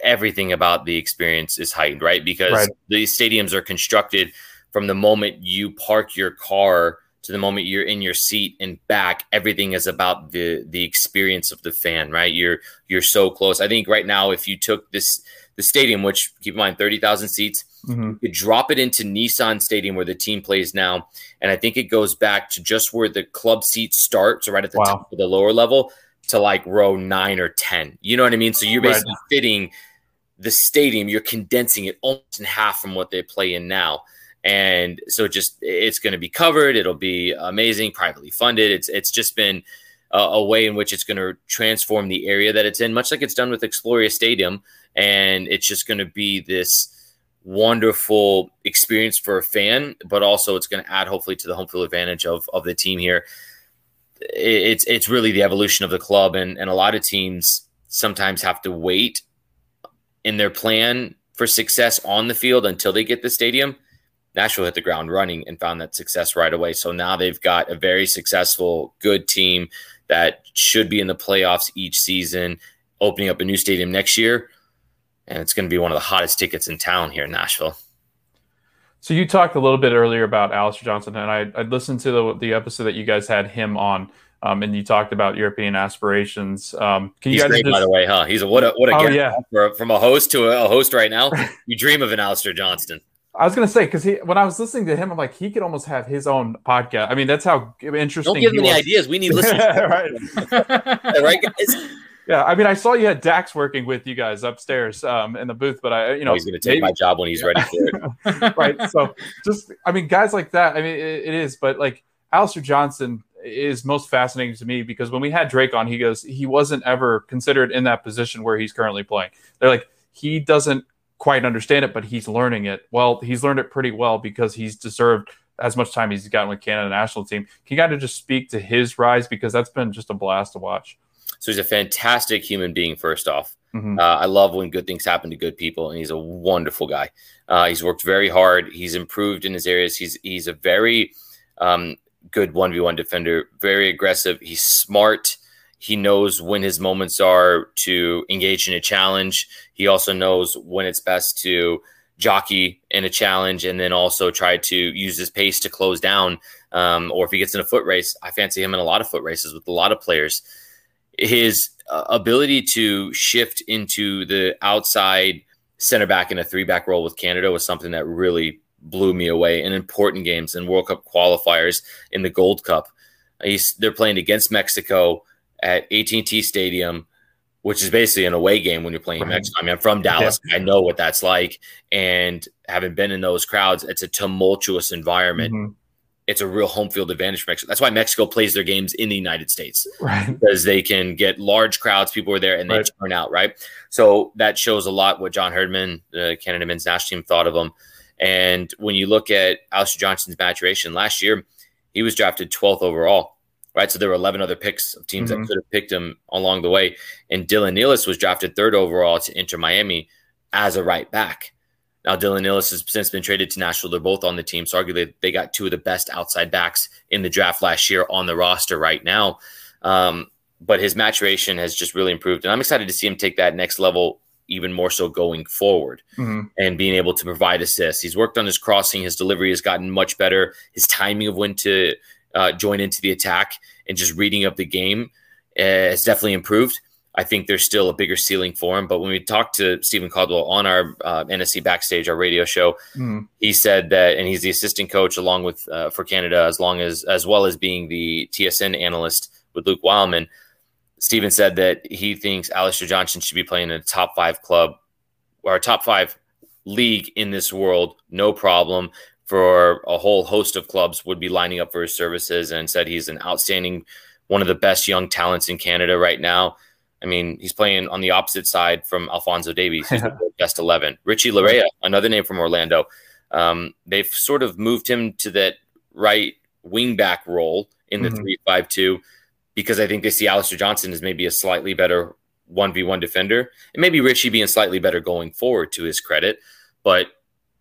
[SPEAKER 7] everything about the experience is heightened, right? Because right. these stadiums are constructed from the moment you park your car to the moment you're in your seat and back everything is about the the experience of the fan right you're you're so close i think right now if you took this the stadium which keep in mind 30,000 seats Mm-hmm. You drop it into Nissan Stadium where the team plays now, and I think it goes back to just where the club seats start, so right at the wow. top of the lower level to like row nine or ten. You know what I mean? So you're basically right. fitting the stadium. You're condensing it almost in half from what they play in now and so just it's going to be covered it'll be amazing privately funded it's it's just been a, a way in which it's going to transform the area that it's in much like it's done with exploria stadium and it's just going to be this wonderful experience for a fan but also it's going to add hopefully to the home field advantage of of the team here it's it's really the evolution of the club and and a lot of teams sometimes have to wait in their plan for success on the field until they get the stadium Nashville hit the ground running and found that success right away. So now they've got a very successful, good team that should be in the playoffs each season, opening up a new stadium next year. And it's going to be one of the hottest tickets in town here in Nashville.
[SPEAKER 6] So you talked a little bit earlier about Alistair Johnston, and I, I listened to the, the episode that you guys had him on. Um, and you talked about European aspirations. Um,
[SPEAKER 7] can you He's guys great, just... by the way, huh? He's a what a what a oh, yeah. For, from a host to a, a host right now. you dream of an Alistair Johnston.
[SPEAKER 6] I was gonna say because he when I was listening to him, I'm like he could almost have his own podcast. I mean, that's how interesting.
[SPEAKER 7] Don't give him any ideas. We need listeners. right.
[SPEAKER 6] right, guys. Yeah, I mean, I saw you had Dax working with you guys upstairs um, in the booth, but I, you know,
[SPEAKER 7] oh, he's going to take maybe... my job when he's ready for
[SPEAKER 6] it. right. So, just, I mean, guys like that. I mean, it, it is, but like Alistair Johnson is most fascinating to me because when we had Drake on, he goes, he wasn't ever considered in that position where he's currently playing. They're like, he doesn't quite understand it, but he's learning it. Well, he's learned it pretty well because he's deserved as much time he's gotten with Canada national team. Can you kind of just speak to his rise because that's been just a blast to watch.
[SPEAKER 7] So he's a fantastic human being. First off, mm-hmm. uh, I love when good things happen to good people, and he's a wonderful guy. Uh, he's worked very hard. He's improved in his areas. He's he's a very um, good one v one defender. Very aggressive. He's smart. He knows when his moments are to engage in a challenge. He also knows when it's best to jockey in a challenge and then also try to use his pace to close down. Um, or if he gets in a foot race, I fancy him in a lot of foot races with a lot of players. His uh, ability to shift into the outside center back in a three back role with Canada was something that really blew me away in important games and World Cup qualifiers in the Gold Cup. He's, they're playing against Mexico at AT&T Stadium, which is basically an away game when you're playing right. Mexico. I mean, I'm from Dallas. Yeah. I know what that's like. And having been in those crowds, it's a tumultuous environment. Mm-hmm. It's a real home field advantage for Mexico. That's why Mexico plays their games in the United States. Right. Because they can get large crowds, people are there, and they right. turn out, right? So that shows a lot what John Herdman, the Canada men's national team, thought of him. And when you look at Alistair Johnson's maturation last year, he was drafted 12th overall right? So there were 11 other picks of teams mm-hmm. that could have picked him along the way. And Dylan Nealis was drafted third overall to Inter Miami as a right back. Now, Dylan Nealis has since been traded to Nashville. They're both on the team. So arguably they got two of the best outside backs in the draft last year on the roster right now. Um, but his maturation has just really improved. And I'm excited to see him take that next level even more so going forward mm-hmm. and being able to provide assists. He's worked on his crossing. His delivery has gotten much better. His timing of when to uh, join into the attack and just reading up the game uh, has definitely improved. I think there's still a bigger ceiling for him. But when we talked to Stephen Caldwell on our uh, NSC Backstage, our radio show, mm. he said that, and he's the assistant coach along with uh, for Canada, as long as as well as being the TSN analyst with Luke Wileman. Stephen said that he thinks Alistair Johnson should be playing in a top five club or a top five league in this world, no problem for a whole host of clubs would be lining up for his services and said he's an outstanding one of the best young talents in Canada right now. I mean, he's playing on the opposite side from Alfonso Davies, He's the best 11. Richie Laryea, another name from Orlando. Um, they've sort of moved him to that right wing back role in the mm-hmm. 3 because I think they see Alistair Johnson as maybe a slightly better 1v1 defender. And maybe Richie being slightly better going forward to his credit. But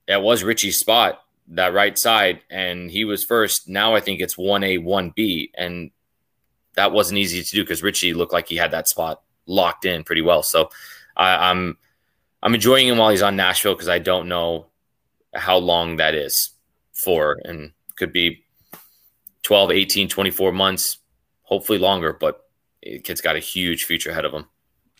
[SPEAKER 7] that was Richie's spot that right side, and he was first. Now I think it's one A, one B, and that wasn't easy to do because Richie looked like he had that spot locked in pretty well. So I, I'm I'm enjoying him while he's on Nashville because I don't know how long that is for, and could be 12, 18, 24 months, hopefully longer, but kid's got a huge future ahead of him.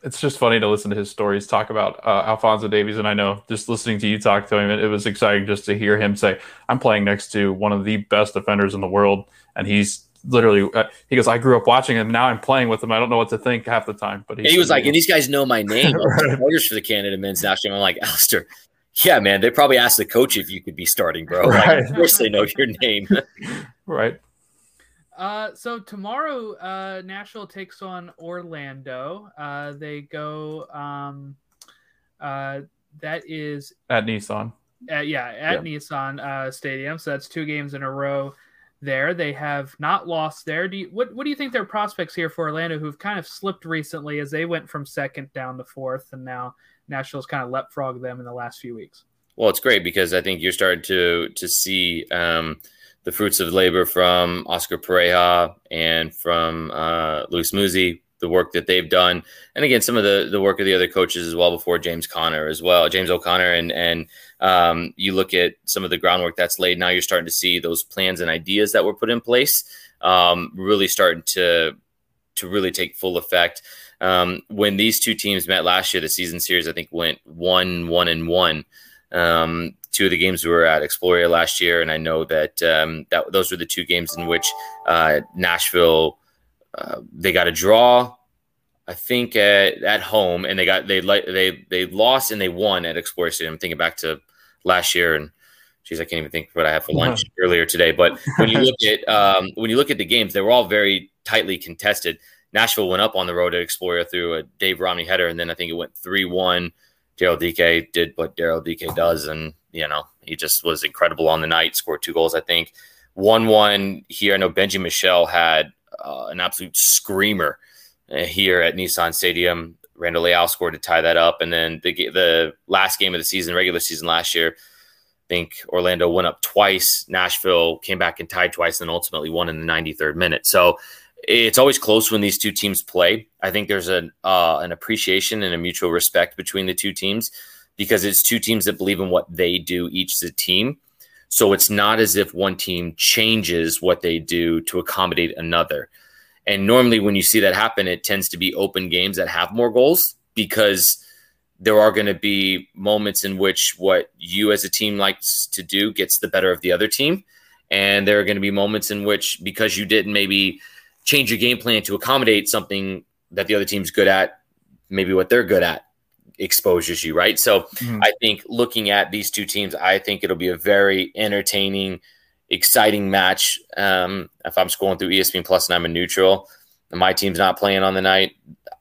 [SPEAKER 6] it's just funny to listen to his stories talk about uh, Alfonso Davies. And I know just listening to you talk to him, it, it, was exciting just to hear him say, I'm playing next to one of the best defenders in the world. And he's literally, uh, he goes, I grew up watching him. Now I'm playing with him. I don't know what to think half the time. But
[SPEAKER 7] he was like, and these guys know my name. right. Players for the Canada men's national. I'm like, Alistair, yeah, man, they probably asked the coach if you could be starting, bro. Right. Like, of course they know your name.
[SPEAKER 6] right.
[SPEAKER 5] Uh, so tomorrow, uh, Nashville takes on Orlando. Uh, they go. Um, uh, that is
[SPEAKER 6] at Nissan.
[SPEAKER 5] Uh, yeah, at yeah. Nissan uh, Stadium. So that's two games in a row. There, they have not lost there. Do you, what What do you think their prospects here for Orlando, who've kind of slipped recently as they went from second down to fourth, and now Nashville's kind of leapfrogged them in the last few weeks?
[SPEAKER 7] Well, it's great because I think you're starting to to see. Um, the fruits of labor from Oscar Pareja and from uh, Luis Muzzi, the work that they've done, and again some of the the work of the other coaches as well before James Conner as well, James O'Connor, and and um, you look at some of the groundwork that's laid. Now you're starting to see those plans and ideas that were put in place um, really starting to to really take full effect. Um, when these two teams met last year, the season series I think went one one and one. Um, two of the games we were at Exploria last year, and I know that um, that those were the two games in which uh, Nashville uh, they got a draw. I think at, at home, and they got they they they lost and they won at Exploria Stadium. I'm thinking back to last year, and geez, I can't even think what I had for lunch earlier today. But when you look at um, when you look at the games, they were all very tightly contested. Nashville went up on the road at Exploria through a Dave Romney header, and then I think it went three one. Daryl Dike did what Daryl Dike does, and you know, he just was incredible on the night, scored two goals, I think. 1 1 here. I know Benji Michel had uh, an absolute screamer uh, here at Nissan Stadium. Randall Leal scored to tie that up. And then the, the last game of the season, regular season last year, I think Orlando went up twice. Nashville came back and tied twice and ultimately won in the 93rd minute. So it's always close when these two teams play. I think there's an uh, an appreciation and a mutual respect between the two teams because it's two teams that believe in what they do each as a team. So it's not as if one team changes what they do to accommodate another. And normally, when you see that happen, it tends to be open games that have more goals because there are going to be moments in which what you as a team likes to do gets the better of the other team. And there are going to be moments in which, because you didn't maybe change your game plan to accommodate something that the other team's good at, maybe what they're good at, exposes you, right? So mm-hmm. I think looking at these two teams, I think it'll be a very entertaining, exciting match. Um, if I'm scrolling through ESPN Plus and I'm a neutral, and my team's not playing on the night,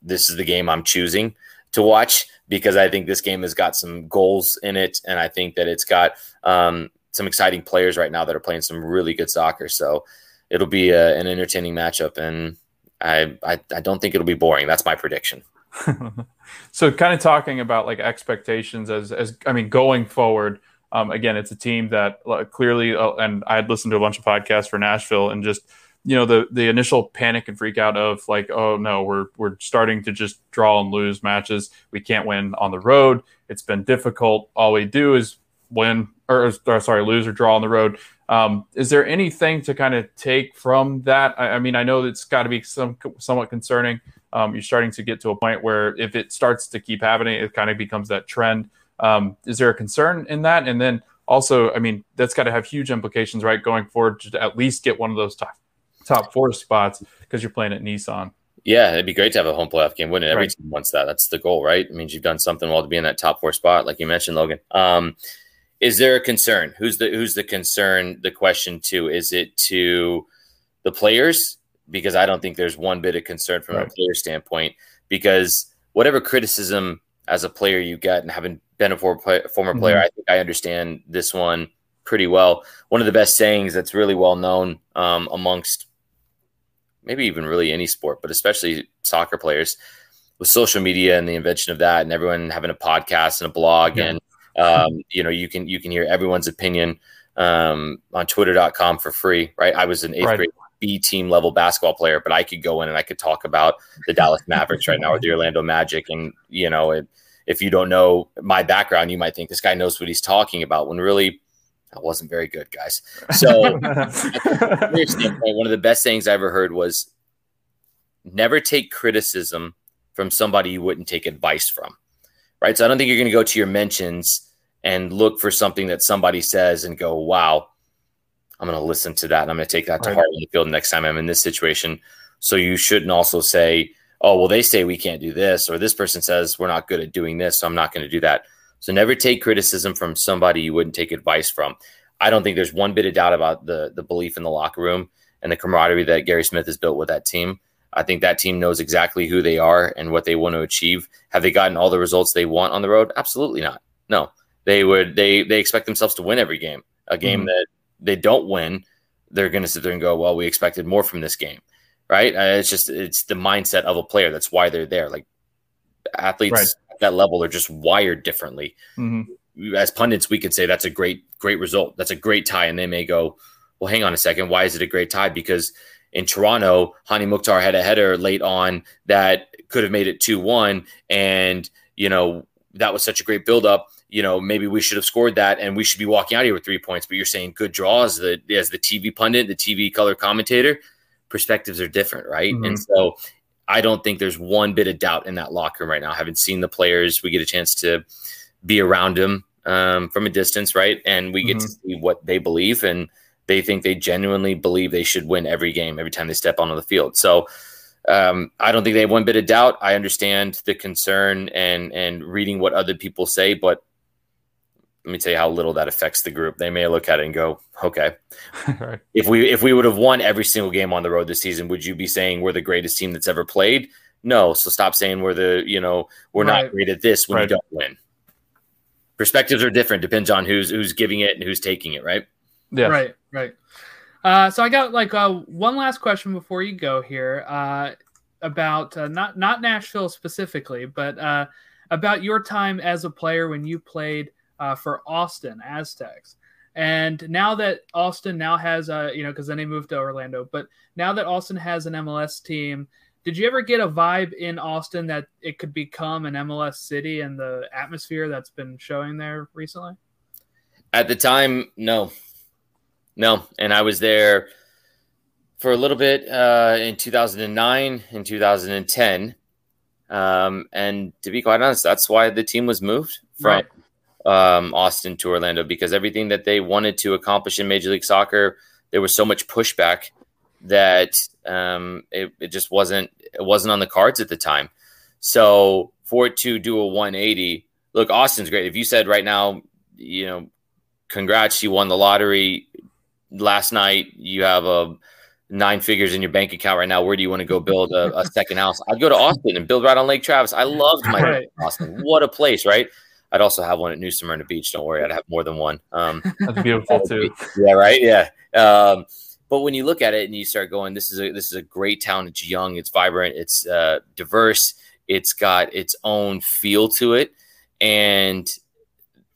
[SPEAKER 7] this is the game I'm choosing to watch because I think this game has got some goals in it, and I think that it's got um, some exciting players right now that are playing some really good soccer. So it'll be a, an entertaining matchup, and I, I I don't think it'll be boring. That's my prediction.
[SPEAKER 6] so kind of talking about like expectations as as I mean going forward. Um, again, it's a team that clearly, uh, and I had listened to a bunch of podcasts for Nashville, and just you know the the initial panic and freak out of like, oh no, we're we're starting to just draw and lose matches. We can't win on the road. It's been difficult. All we do is win or, or sorry, lose or draw on the road. Um, is there anything to kind of take from that? I, I mean, I know it's got to be some somewhat concerning um, you're starting to get to a point where if it starts to keep happening, it kind of becomes that trend. Um, is there a concern in that? And then also, I mean, that's got to have huge implications, right, going forward to at least get one of those top top four spots because you're playing at Nissan.
[SPEAKER 7] Yeah, it'd be great to have a home playoff game, wouldn't it? Every right. team wants that. That's the goal, right? It means you've done something well to be in that top four spot, like you mentioned, Logan. Um, is there a concern? Who's the who's the concern? The question too is it to the players because I don't think there's one bit of concern from right. a player standpoint. Because whatever criticism as a player you get, and having been a former player, former mm-hmm. I think I understand this one pretty well. One of the best sayings that's really well known um, amongst maybe even really any sport, but especially soccer players, with social media and the invention of that, and everyone having a podcast and a blog, yeah. and um, you know you can you can hear everyone's opinion um, on Twitter.com for free, right? I was an eighth right. grade B team level basketball player, but I could go in and I could talk about the Dallas Mavericks right now or the Orlando Magic. And, you know, it, if you don't know my background, you might think this guy knows what he's talking about when really I wasn't very good, guys. So, one of the best things I ever heard was never take criticism from somebody you wouldn't take advice from, right? So I don't think you're going to go to your mentions and look for something that somebody says and go, wow, I'm going to listen to that and I'm going to take that to right. heart in the field next time I'm in this situation. So you shouldn't also say, oh, well, they say we can't do this, or this person says we're not good at doing this, so I'm not going to do that. So never take criticism from somebody you wouldn't take advice from. I don't think there's one bit of doubt about the the belief in the locker room and the camaraderie that Gary Smith has built with that team. I think that team knows exactly who they are and what they want to achieve. Have they gotten all the results they want on the road? Absolutely not. No. They would they they expect themselves to win every game. A game mm-hmm. that they don't win, they're going to sit there and go, "Well, we expected more from this game." Right? Uh, it's just it's the mindset of a player. That's why they're there. Like athletes right. at that level are just wired differently. Mm-hmm. As pundits, we could say that's a great great result. That's a great tie, and they may go, "Well, hang on a second. Why is it a great tie?" Because in Toronto, Hany Mukhtar had a header late on that could have made it 2 1. And, you know, that was such a great buildup. You know, maybe we should have scored that and we should be walking out here with three points. But you're saying good draws the, as the TV pundit, the TV color commentator. Perspectives are different, right? Mm-hmm. And so I don't think there's one bit of doubt in that locker room right now. Having seen the players, we get a chance to be around them um, from a distance, right? And we get mm-hmm. to see what they believe. And, they think they genuinely believe they should win every game every time they step onto the field. So um, I don't think they have one bit of doubt. I understand the concern and and reading what other people say, but let me tell you how little that affects the group. They may look at it and go, "Okay, right. if we if we would have won every single game on the road this season, would you be saying we're the greatest team that's ever played?" No. So stop saying we're the you know we're right. not great at this when right. you don't win. Perspectives are different. Depends on who's who's giving it and who's taking it. Right.
[SPEAKER 5] Yeah. Right. Right. Uh, so I got like uh, one last question before you go here uh, about uh, not not Nashville specifically, but uh, about your time as a player when you played uh, for Austin Aztecs. And now that Austin now has a, you know, because then they moved to Orlando, but now that Austin has an MLS team, did you ever get a vibe in Austin that it could become an MLS city and the atmosphere that's been showing there recently?
[SPEAKER 7] At the time, no. No, and I was there for a little bit uh, in 2009 and 2010. Um, and to be quite honest, that's why the team was moved from right. Um, Austin to Orlando because everything that they wanted to accomplish in Major League Soccer, there was so much pushback that um, it, it just wasn't it wasn't on the cards at the time. So for it to do a 180, look, Austin's great. If you said right now, you know, congrats, you won the lottery last night you have a nine figures in your bank account right now. Where do you want to go build a, a second house? I'd go to Austin and build right on Lake Travis. I loved my right. Austin. What a place, right? I'd also have one at New Smyrna Beach. Don't worry, I'd have more than one. Um,
[SPEAKER 6] That's beautiful too.
[SPEAKER 7] Yeah, right. Yeah. Um, but when you look at it and you start going, this is a this is a great town. It's young, it's vibrant, it's uh, diverse. It's got its own feel to it, and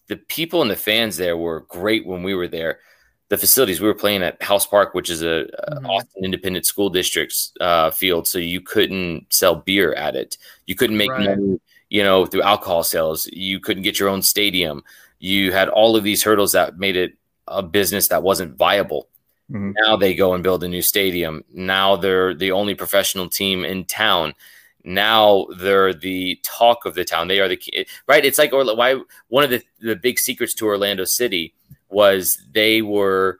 [SPEAKER 7] the people and the fans there were great when we were there the facilities we were playing at House Park, which is a, mm-hmm. Austin Independent School District's uh, field, so you couldn't sell beer at it. You couldn't make right. money, you know, through alcohol sales. You couldn't get your own stadium. You had all of these hurdles that made it a business that wasn't viable. Mm-hmm. Now they go and build a new stadium. Now they're the only professional team in town. Now they're the talk of the town. They are the right. It's like or why one of the the big secrets to Orlando City was they were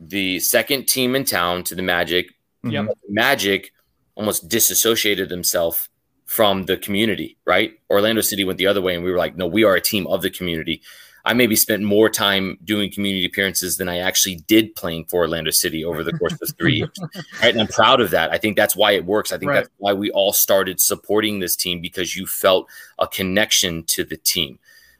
[SPEAKER 7] the second team in town to the Magic. Yep. Magic almost disassociated themselves from the community, right? Orlando City went the other way, and we were like, no, we are a team of the community. I maybe spent more time doing community appearances than I actually did playing for Orlando City over the course of three years. Right. And I'm proud of that. I think that's why it works. I think right. that's why we all started supporting this team because you felt a connection to the team.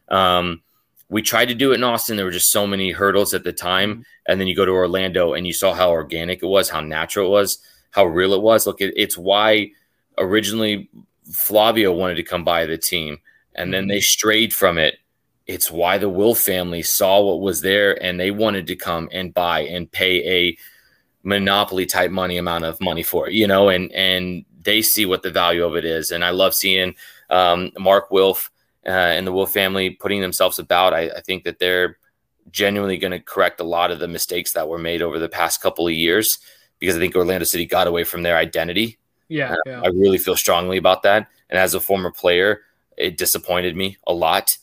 [SPEAKER 7] Um, we tried to do it in Austin. There were just so many hurdles at the time. Mm-hmm. And then you go to Orlando and you saw how organic it was, how natural it was, how real it was. Look, it, it's why originally Flavio wanted to come by the team and then they mm-hmm. strayed from it. It's why the Wilf family saw what was there and they wanted to come and buy and pay a monopoly type money amount of money for it, you know, and, and they see what the value of it is. And I love seeing um, Mark Wilf uh, and the Wilf family putting themselves about. I, I think that they're genuinely going to correct a lot of the mistakes that were made over the past couple of years because I think Orlando City got away from their identity
[SPEAKER 5] Yeah,
[SPEAKER 7] Uh,
[SPEAKER 5] yeah.
[SPEAKER 7] I really feel strongly about that. And as a former player, it disappointed me a lot.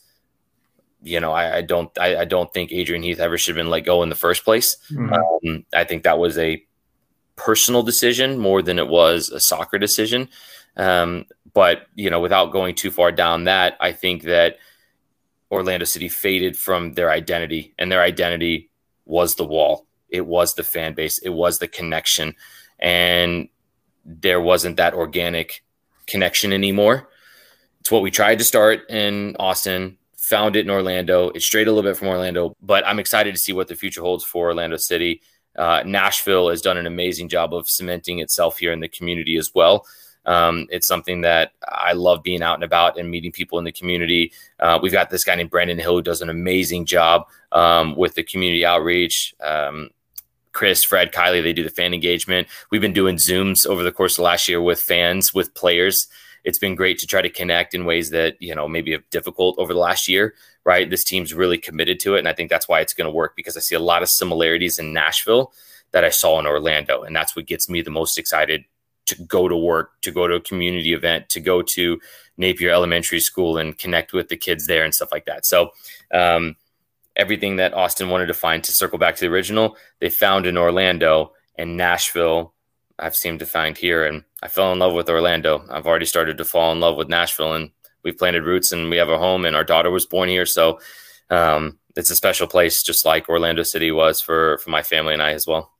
[SPEAKER 7] You know, I, I don't, I, I don't think Adrian Heath ever should have been let go in the first place.
[SPEAKER 6] Mhm.
[SPEAKER 7] Um, I think that was a personal decision more than it was a soccer decision. Um, but you know, without going too far down that, I think that Orlando City faded from their identity, and their identity was the wall. It was the fan base. It was the connection, and there wasn't that organic connection anymore. It's what we tried to start in Austin, found it in Orlando. It strayed a little bit from Orlando, but I'm excited to see what the future holds for Orlando City. Uh, Nashville has done an amazing job of cementing itself here in the community as well. Um, it's something that I love being out and about and meeting people in the community. Uh, we've got this guy named Brandon Hill who does an amazing job um, with the community outreach. Um, Chris, Fred, Kylie, they do the fan engagement. We've been doing Zooms over the course of last year with fans, with players. It's been great to try to connect in ways that, you know, maybe have difficult over the last year, right? This team's really committed to it. And I think that's why it's going to work because I see a lot of similarities in Nashville that I saw in Orlando. And that's what gets me the most excited to go to work, to go to a community event, to go to Napier Elementary School and connect with the kids there and stuff like that. So, um, everything that Austin wanted to find to circle back to the original, they found in Orlando and Nashville. I've seemed to find here, and I fell in love with Orlando. I've already started to fall in love with Nashville, and we've planted roots, and we have a home, and our daughter was born here, so um, it's a special place, just like Orlando City was for for my family and I as well.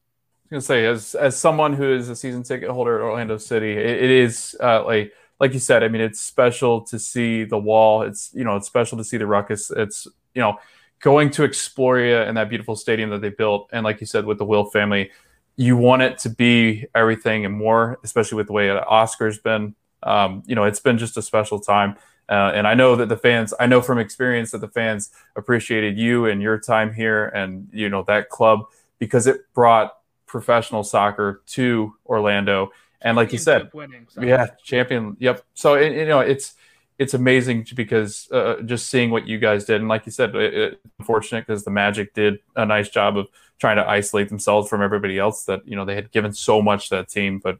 [SPEAKER 6] I was gonna say, as as someone who is a season ticket holder at Orlando City, it, it is uh, like like you said. I mean, it's special to see the wall. It's you know, it's special to see the ruckus. It's you know, going to Exploria and that beautiful stadium that they built, and like you said, with the Wilf family, you want it to be everything and more, especially with the way Oscar's been. Um, you know, it's been just a special time. Uh, and I know that the fans, I know from experience that the fans appreciated you and your time here and, you know, that club because it brought professional soccer to Orlando. And like you said,
[SPEAKER 5] winning, so.
[SPEAKER 6] yeah, champion. Yep. So it, you know, it's it's amazing because uh, just seeing what you guys did, and like you said, it, it, unfortunate because the Magic did a nice job of trying to isolate themselves from everybody else. That you know they had given so much to that team, but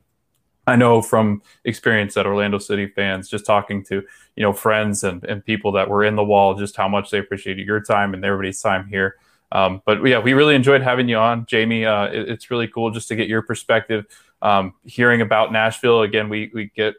[SPEAKER 6] I know from experience that Orlando City fans, just talking to you know friends and, and people that were in the wall, just how much they appreciated your time and everybody's time here. Um, but yeah, we really enjoyed having you on, Jamie. Uh, it, it's really cool just to get your perspective, um, hearing about Nashville. Again, we we get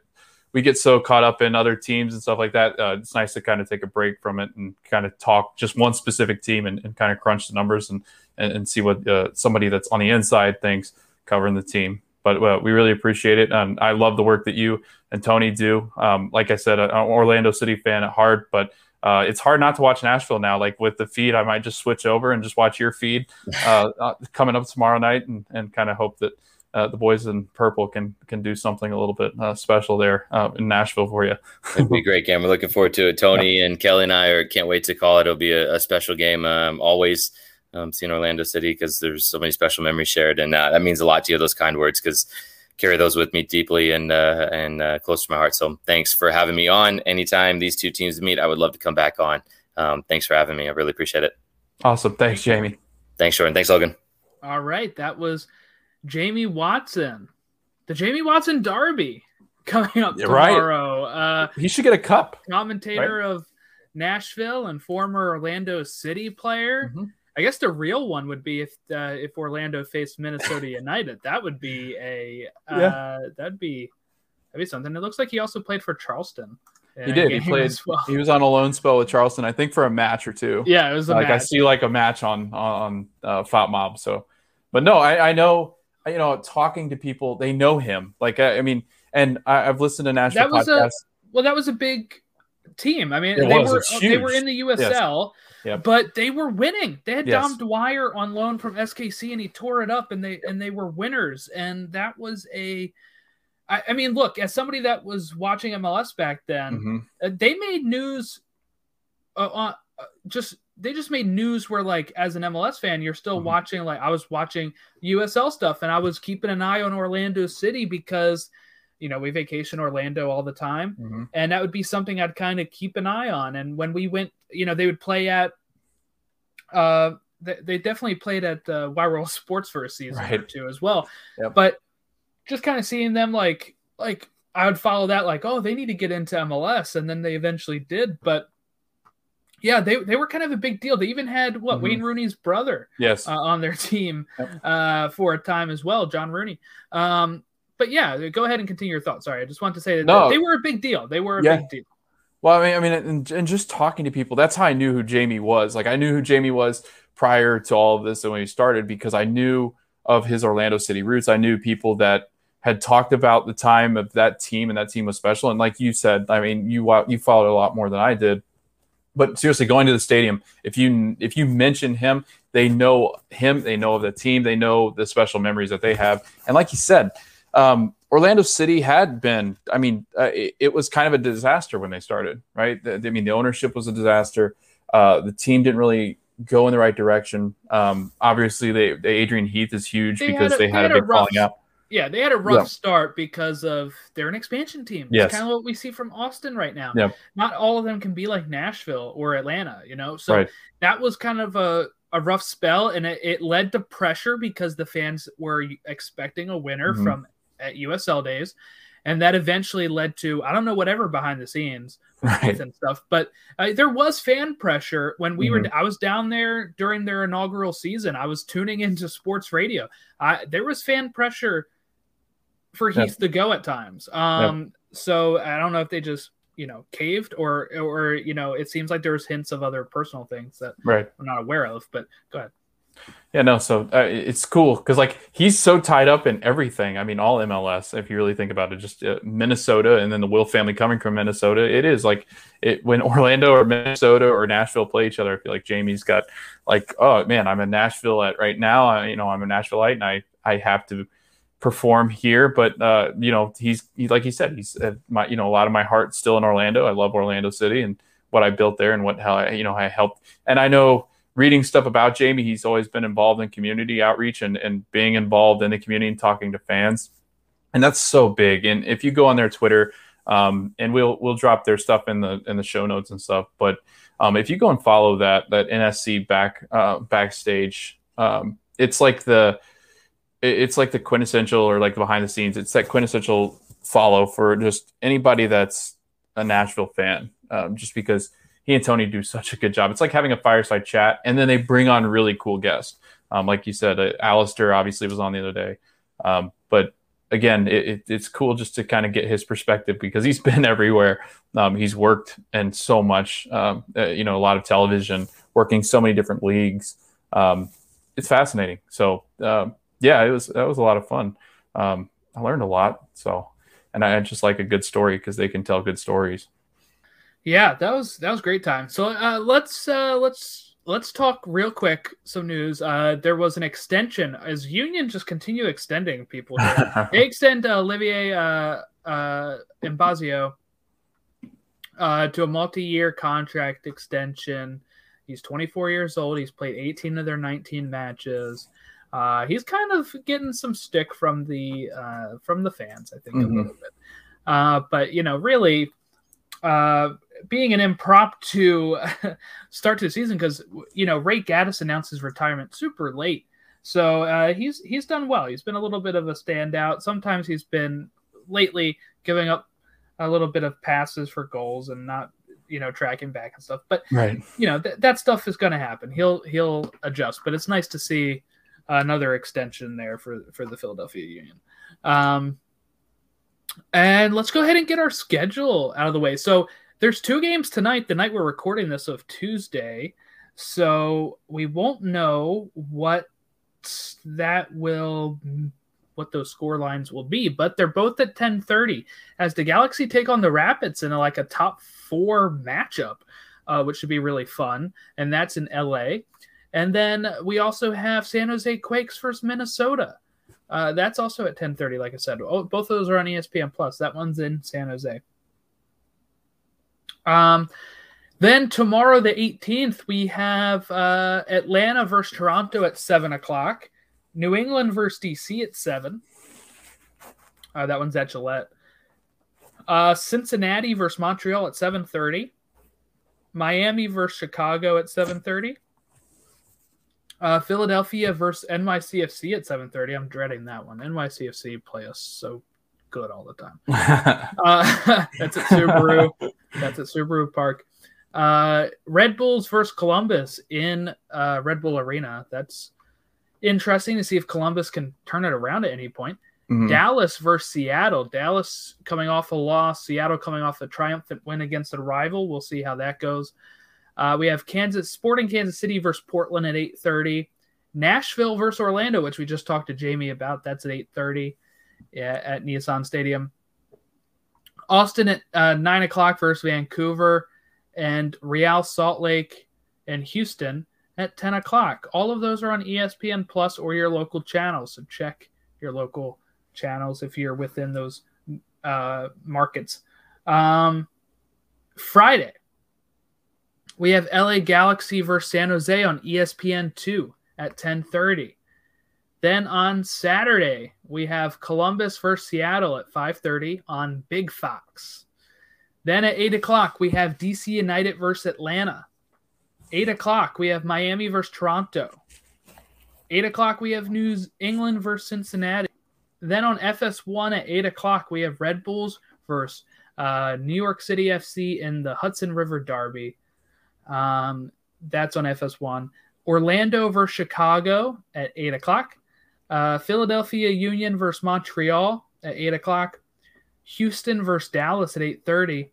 [SPEAKER 6] we get so caught up in other teams and stuff like that. Uh, it's nice to kind of take a break from it and kind of talk just one specific team and, and kind of crunch the numbers and and, and see what uh, somebody that's on the inside thinks covering the team. But uh, we really appreciate it, and I love the work that you and Tony do. Um, like I said, an Orlando City fan at heart, but uh, it's hard not to watch Nashville now. Like with the feed, I might just switch over and just watch your feed uh, uh, coming up tomorrow night, and, and kind of hope that uh, the boys in purple can can do something a little bit uh, special there uh, in Nashville for you.
[SPEAKER 7] It'd be a great game. We're looking forward to it. Tony and Kelly and I are can't wait to call it. It'll be a, a special game. Um, always um, seeing Orlando City because there's so many special memories shared, and uh, that means a lot to you. Those kind words because carry those with me deeply and uh, and uh, close to my heart. So thanks for having me on. Anytime these two teams meet, I would love to come back on. Um, thanks for having me. I really appreciate it.
[SPEAKER 6] Awesome. Thanks, Jamie.
[SPEAKER 7] Thanks, Jordan. Thanks, Logan.
[SPEAKER 5] All right, that was Jamie Watson, the Jamie Watson Derby coming up
[SPEAKER 6] Yeah, right.
[SPEAKER 5] tomorrow. Uh,
[SPEAKER 6] He should get a cup.
[SPEAKER 5] commentator of Nashville and former Orlando City player.
[SPEAKER 6] Mhm.
[SPEAKER 5] I guess the real one would be if uh, if Orlando faced Minnesota United. That would be a uh,
[SPEAKER 6] Yeah.
[SPEAKER 5] that'd be that'd be something. It looks like he also played for Charleston.
[SPEAKER 6] He did. He played.
[SPEAKER 5] well.
[SPEAKER 6] He was on a loan spell with Charleston, I think, for a match or two.
[SPEAKER 5] Yeah, it was a
[SPEAKER 6] like I see like a match on on uh, FotMob. So, but no, I, I know you know talking to people, they know him. Like I, I mean, and I, I've listened to Nashville
[SPEAKER 5] That was a-
[SPEAKER 6] podcasts.
[SPEAKER 5] Well, that was a big team. I mean,
[SPEAKER 6] It
[SPEAKER 5] they
[SPEAKER 6] was.
[SPEAKER 5] were they were in the USL,
[SPEAKER 6] Yep.
[SPEAKER 5] but they were winning. They had
[SPEAKER 6] Yes.
[SPEAKER 5] Dom Dwyer on loan from SKC, and he tore it up, and they and they were winners. And that was a, I, I mean, look, as somebody that was watching MLS back then,
[SPEAKER 6] Mhm.
[SPEAKER 5] uh, they made news. Uh, uh, uh, just they just made news where like as an MLS fan, you're still
[SPEAKER 6] Mhm.
[SPEAKER 5] watching. Like I was watching USL stuff, and I was keeping an eye on Orlando City because. You know, we vacation Orlando all the time
[SPEAKER 6] Mhm.
[SPEAKER 5] and that would be something I'd kind of keep an eye on. And when we went, you know, they would play at, uh, they, they definitely played at uh, Wide World Sports for a season or two as well.
[SPEAKER 6] Yep.
[SPEAKER 5] But just kind of seeing them like like I would follow that like, oh, they need to get into MLS, and then they eventually did. But yeah, they, they were kind of a big deal. They even had what mm-hmm. Wayne Rooney's brother,
[SPEAKER 6] yes,
[SPEAKER 5] uh, on their team yep. uh, for a time as well, John Rooney. Um, but yeah, go ahead and continue your thoughts. Sorry, I just want to say that no. they were a big deal. They were a yeah. big deal.
[SPEAKER 6] Well, I mean, I mean, and, and just talking to people, that's how I knew who Jamie was. Like I knew who Jamie was prior to all of this and when he started because I knew of his Orlando City roots. I knew people that had talked about the time of that team and that team was special. And like you said, I mean, you you followed a lot more than I did. But seriously, going to the stadium, if you if you mention him, they know him, they know of the team, they know the special memories that they have. And like you said, um, Orlando City had been, I mean, uh, it, it, was kind of a disaster when they started, right? The, I mean, the ownership was a disaster. Uh, the team didn't really go in the right direction. Um, obviously, they, they, Adrian Heath is huge they because had a, they, had, had a big rough, falling out.
[SPEAKER 5] Yeah, they had a rough yeah. start because of they're an expansion team. Yes. kind of what we see from Austin right now.
[SPEAKER 6] Yeah.
[SPEAKER 5] Not all of them can be like Nashville or Atlanta, you know? So right. that was kind of a, a rough spell and it, it, led to pressure because the fans were expecting a winner mm-hmm. from at USL days and that eventually led to I don't know whatever behind the scenes right. and stuff. But uh, there was fan pressure when we mm-hmm. were. I was down there during their inaugural season. I was tuning into sports radio. I, there was fan pressure for Heath to go at times. Um, yep. So I don't know if they just you know caved or or you know it seems like there's hints of other personal things that
[SPEAKER 6] right.
[SPEAKER 5] I'm not aware of. But go ahead.
[SPEAKER 6] Yeah, no, so uh, it's cool because like he's so tied up in everything. I mean, all MLS, if you really think about it, just uh, Minnesota and then the Wilf family coming from Minnesota. It is like it when Orlando or Minnesota or Nashville play each other. I feel like Jamie's got like, oh man, I'm in Nashville at right now. I, you know, I'm a Nashvilleite and I I have to perform here. But uh, you know, he's he, like he said, he's uh, my you know a lot of my heart still in Orlando. I love Orlando City and what I built there and what how I you know I helped. And I know reading stuff about Jamie, he's always been involved in community outreach and, and being involved in the community and talking to fans. And that's so big. And if you go on their Twitter, um, and we'll we'll drop their stuff in the in the show notes and stuff. But um, if you go and follow that that NSC back uh, backstage, um, it's like the it's like the quintessential or like the behind the scenes. It's that quintessential follow for just anybody that's a Nashville fan, um, just because he and Tony do such a good job. It's like having a fireside chat, and then they bring on really cool guests. Um, like you said, uh, Alistair obviously was on the other day, um, but again, it, it, it's cool just to kind of get his perspective because he's been everywhere. Um, he's worked and so much, um, uh, you know, a lot of television, working so many different leagues. Um, it's fascinating. So yeah, it was that was a lot of fun. Um, I learned a lot. So, and I just like a good story because they can tell good stories.
[SPEAKER 5] Yeah, that was that was great time. So uh, let's uh, let's let's talk real quick some news. Uh, there was an extension as Union just continue extending people. they extend uh, Olivier uh, uh, Mbaizo uh, to a multi-year contract extension. He's 24 years old. He's played 18 of their 19 matches. Uh, he's kind of getting some stick from the uh, from the fans, I think, mm-hmm. a little bit. Uh, but you know, really, uh, being an impromptu start to the season because you know Ray Gaddis announced his retirement super late, so uh, he's he's done well. He's been a little bit of a standout. Sometimes he's been lately giving up a little bit of passes for goals and not you know tracking back and stuff. But
[SPEAKER 6] right,
[SPEAKER 5] you know th- that stuff is going to happen. He'll he'll adjust. But it's nice to see another extension there for for the Philadelphia Union. Um, and let's go ahead and get our schedule out of the way. So there's two games tonight, the night we're recording this of Tuesday. So we won't know what that will what those score lines will be, but they're both at 10:30 as the Galaxy take on the Rapids in a, like a top 4 matchup, uh, which should be really fun, and that's in LA. And then we also have San Jose Quakes versus Minnesota. Uh, that's also at 10:30 like I said. Oh, both of those are on ESPN Plus. That one's in San Jose. Um, then tomorrow, the 18th, we have uh, Atlanta versus Toronto at 7 o'clock, New England versus DC at 7. Uh, that one's at Gillette. Uh, Cincinnati versus Montreal at 7.30. Miami versus Chicago at 7.30. Uh, Philadelphia versus NYCFC at 7.30. I'm dreading that one. NYCFC play us so good all the time. uh, that's at Subaru. that's at Subaru Park. Uh, Red Bulls versus Columbus in uh, Red Bull Arena. That's interesting to see if Columbus can turn it around at any point. Mm-hmm. Dallas versus Seattle. Dallas coming off a loss. Seattle coming off a triumphant win against a rival. We'll see how that goes. Uh, we have Kansas Sporting Kansas City versus Portland at 8:30. Nashville versus Orlando, which we just talked to Jamie about. That's at 8:30 at Nissan Stadium. Austin at uh, nine o'clock versus Vancouver, and Real Salt Lake and Houston at 10 o'clock. All of those are on ESPN Plus or your local channels. So check your local channels if you're within those uh, markets. Um, Friday, we have LA Galaxy versus San Jose on ESPN 2 at 10:30. Then on Saturday, we have Columbus versus Seattle at 5:30 on Big Fox. Then at 8 o'clock, we have DC United versus Atlanta. 8 o'clock, we have Miami versus Toronto. 8 o'clock, we have New England versus Cincinnati. Then on FS1 at 8 o'clock, we have Red Bulls versus uh, New York City FC in the Hudson River Derby. Um, that's on FS1. Orlando versus Chicago at 8 o'clock. Uh, Philadelphia Union versus Montreal at 8 o'clock. Houston versus Dallas at 8.30.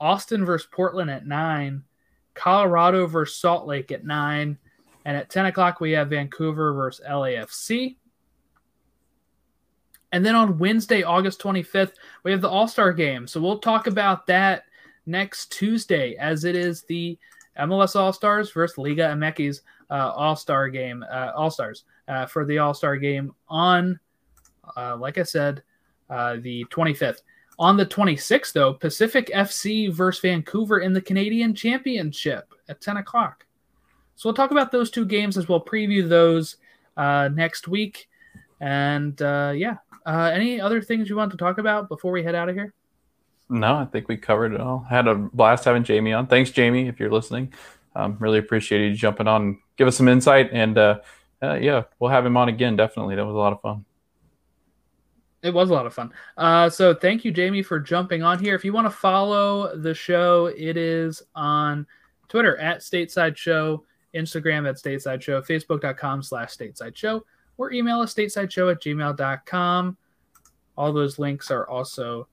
[SPEAKER 5] Austin versus Portland at 9. Colorado versus Salt Lake at 9. And at 10 o'clock, we have Vancouver versus LAFC. And then on Wednesday, August 25th, we have the All Star game. So we'll talk about that next Tuesday, as it is the MLS All Stars versus Liga MX uh, All Star game, uh, All Stars uh, for the All Star game on, uh, like I said, uh, the 25th. On the 26th, though, Pacific FC versus Vancouver in the Canadian Championship at 10 o'clock. So we'll talk about those two games as well, preview those uh, next week. And yeah, any other things you want to talk about before we head out of here?
[SPEAKER 6] No, I think we covered it all. I Had a blast having Jamie on. Thanks, Jamie, if you're listening. Um, really appreciate you jumping on, give us some insight, and uh, uh, yeah, we'll have him on again. Definitely, that was a lot of fun.
[SPEAKER 5] It was a lot of fun. Uh, so thank you, Jamie, for jumping on here. If you want to follow the show, it is on Twitter at Stateside Show, Instagram at Stateside Show, Facebook.com slash Stateside Show, or email us stateside show at gmail.com. All those links are also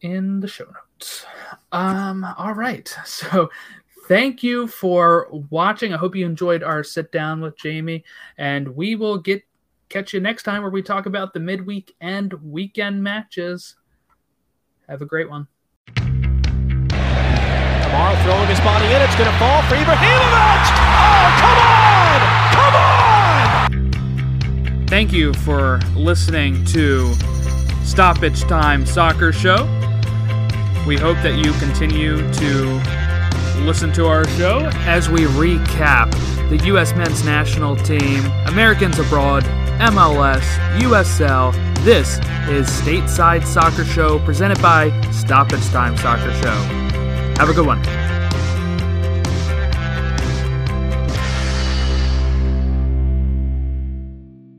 [SPEAKER 5] in the show notes. Um, all right. So thank you for watching. I hope you enjoyed our sit down with Jamie, and we will get catch you next time where we talk about the midweek and weekend matches. Have a great one.
[SPEAKER 2] Kamara throwing his body in. It's going to fall for Ibrahimovic. Oh, come on! Come
[SPEAKER 5] on! Thank you for listening to Stoppage Time Soccer Show. We hope that you continue to listen to our show as we recap the U.S. men's national team, Americans abroad, MLS, USL. This is Stateside Soccer Show presented by Stop Stoppage Time Soccer Show. Have a good one.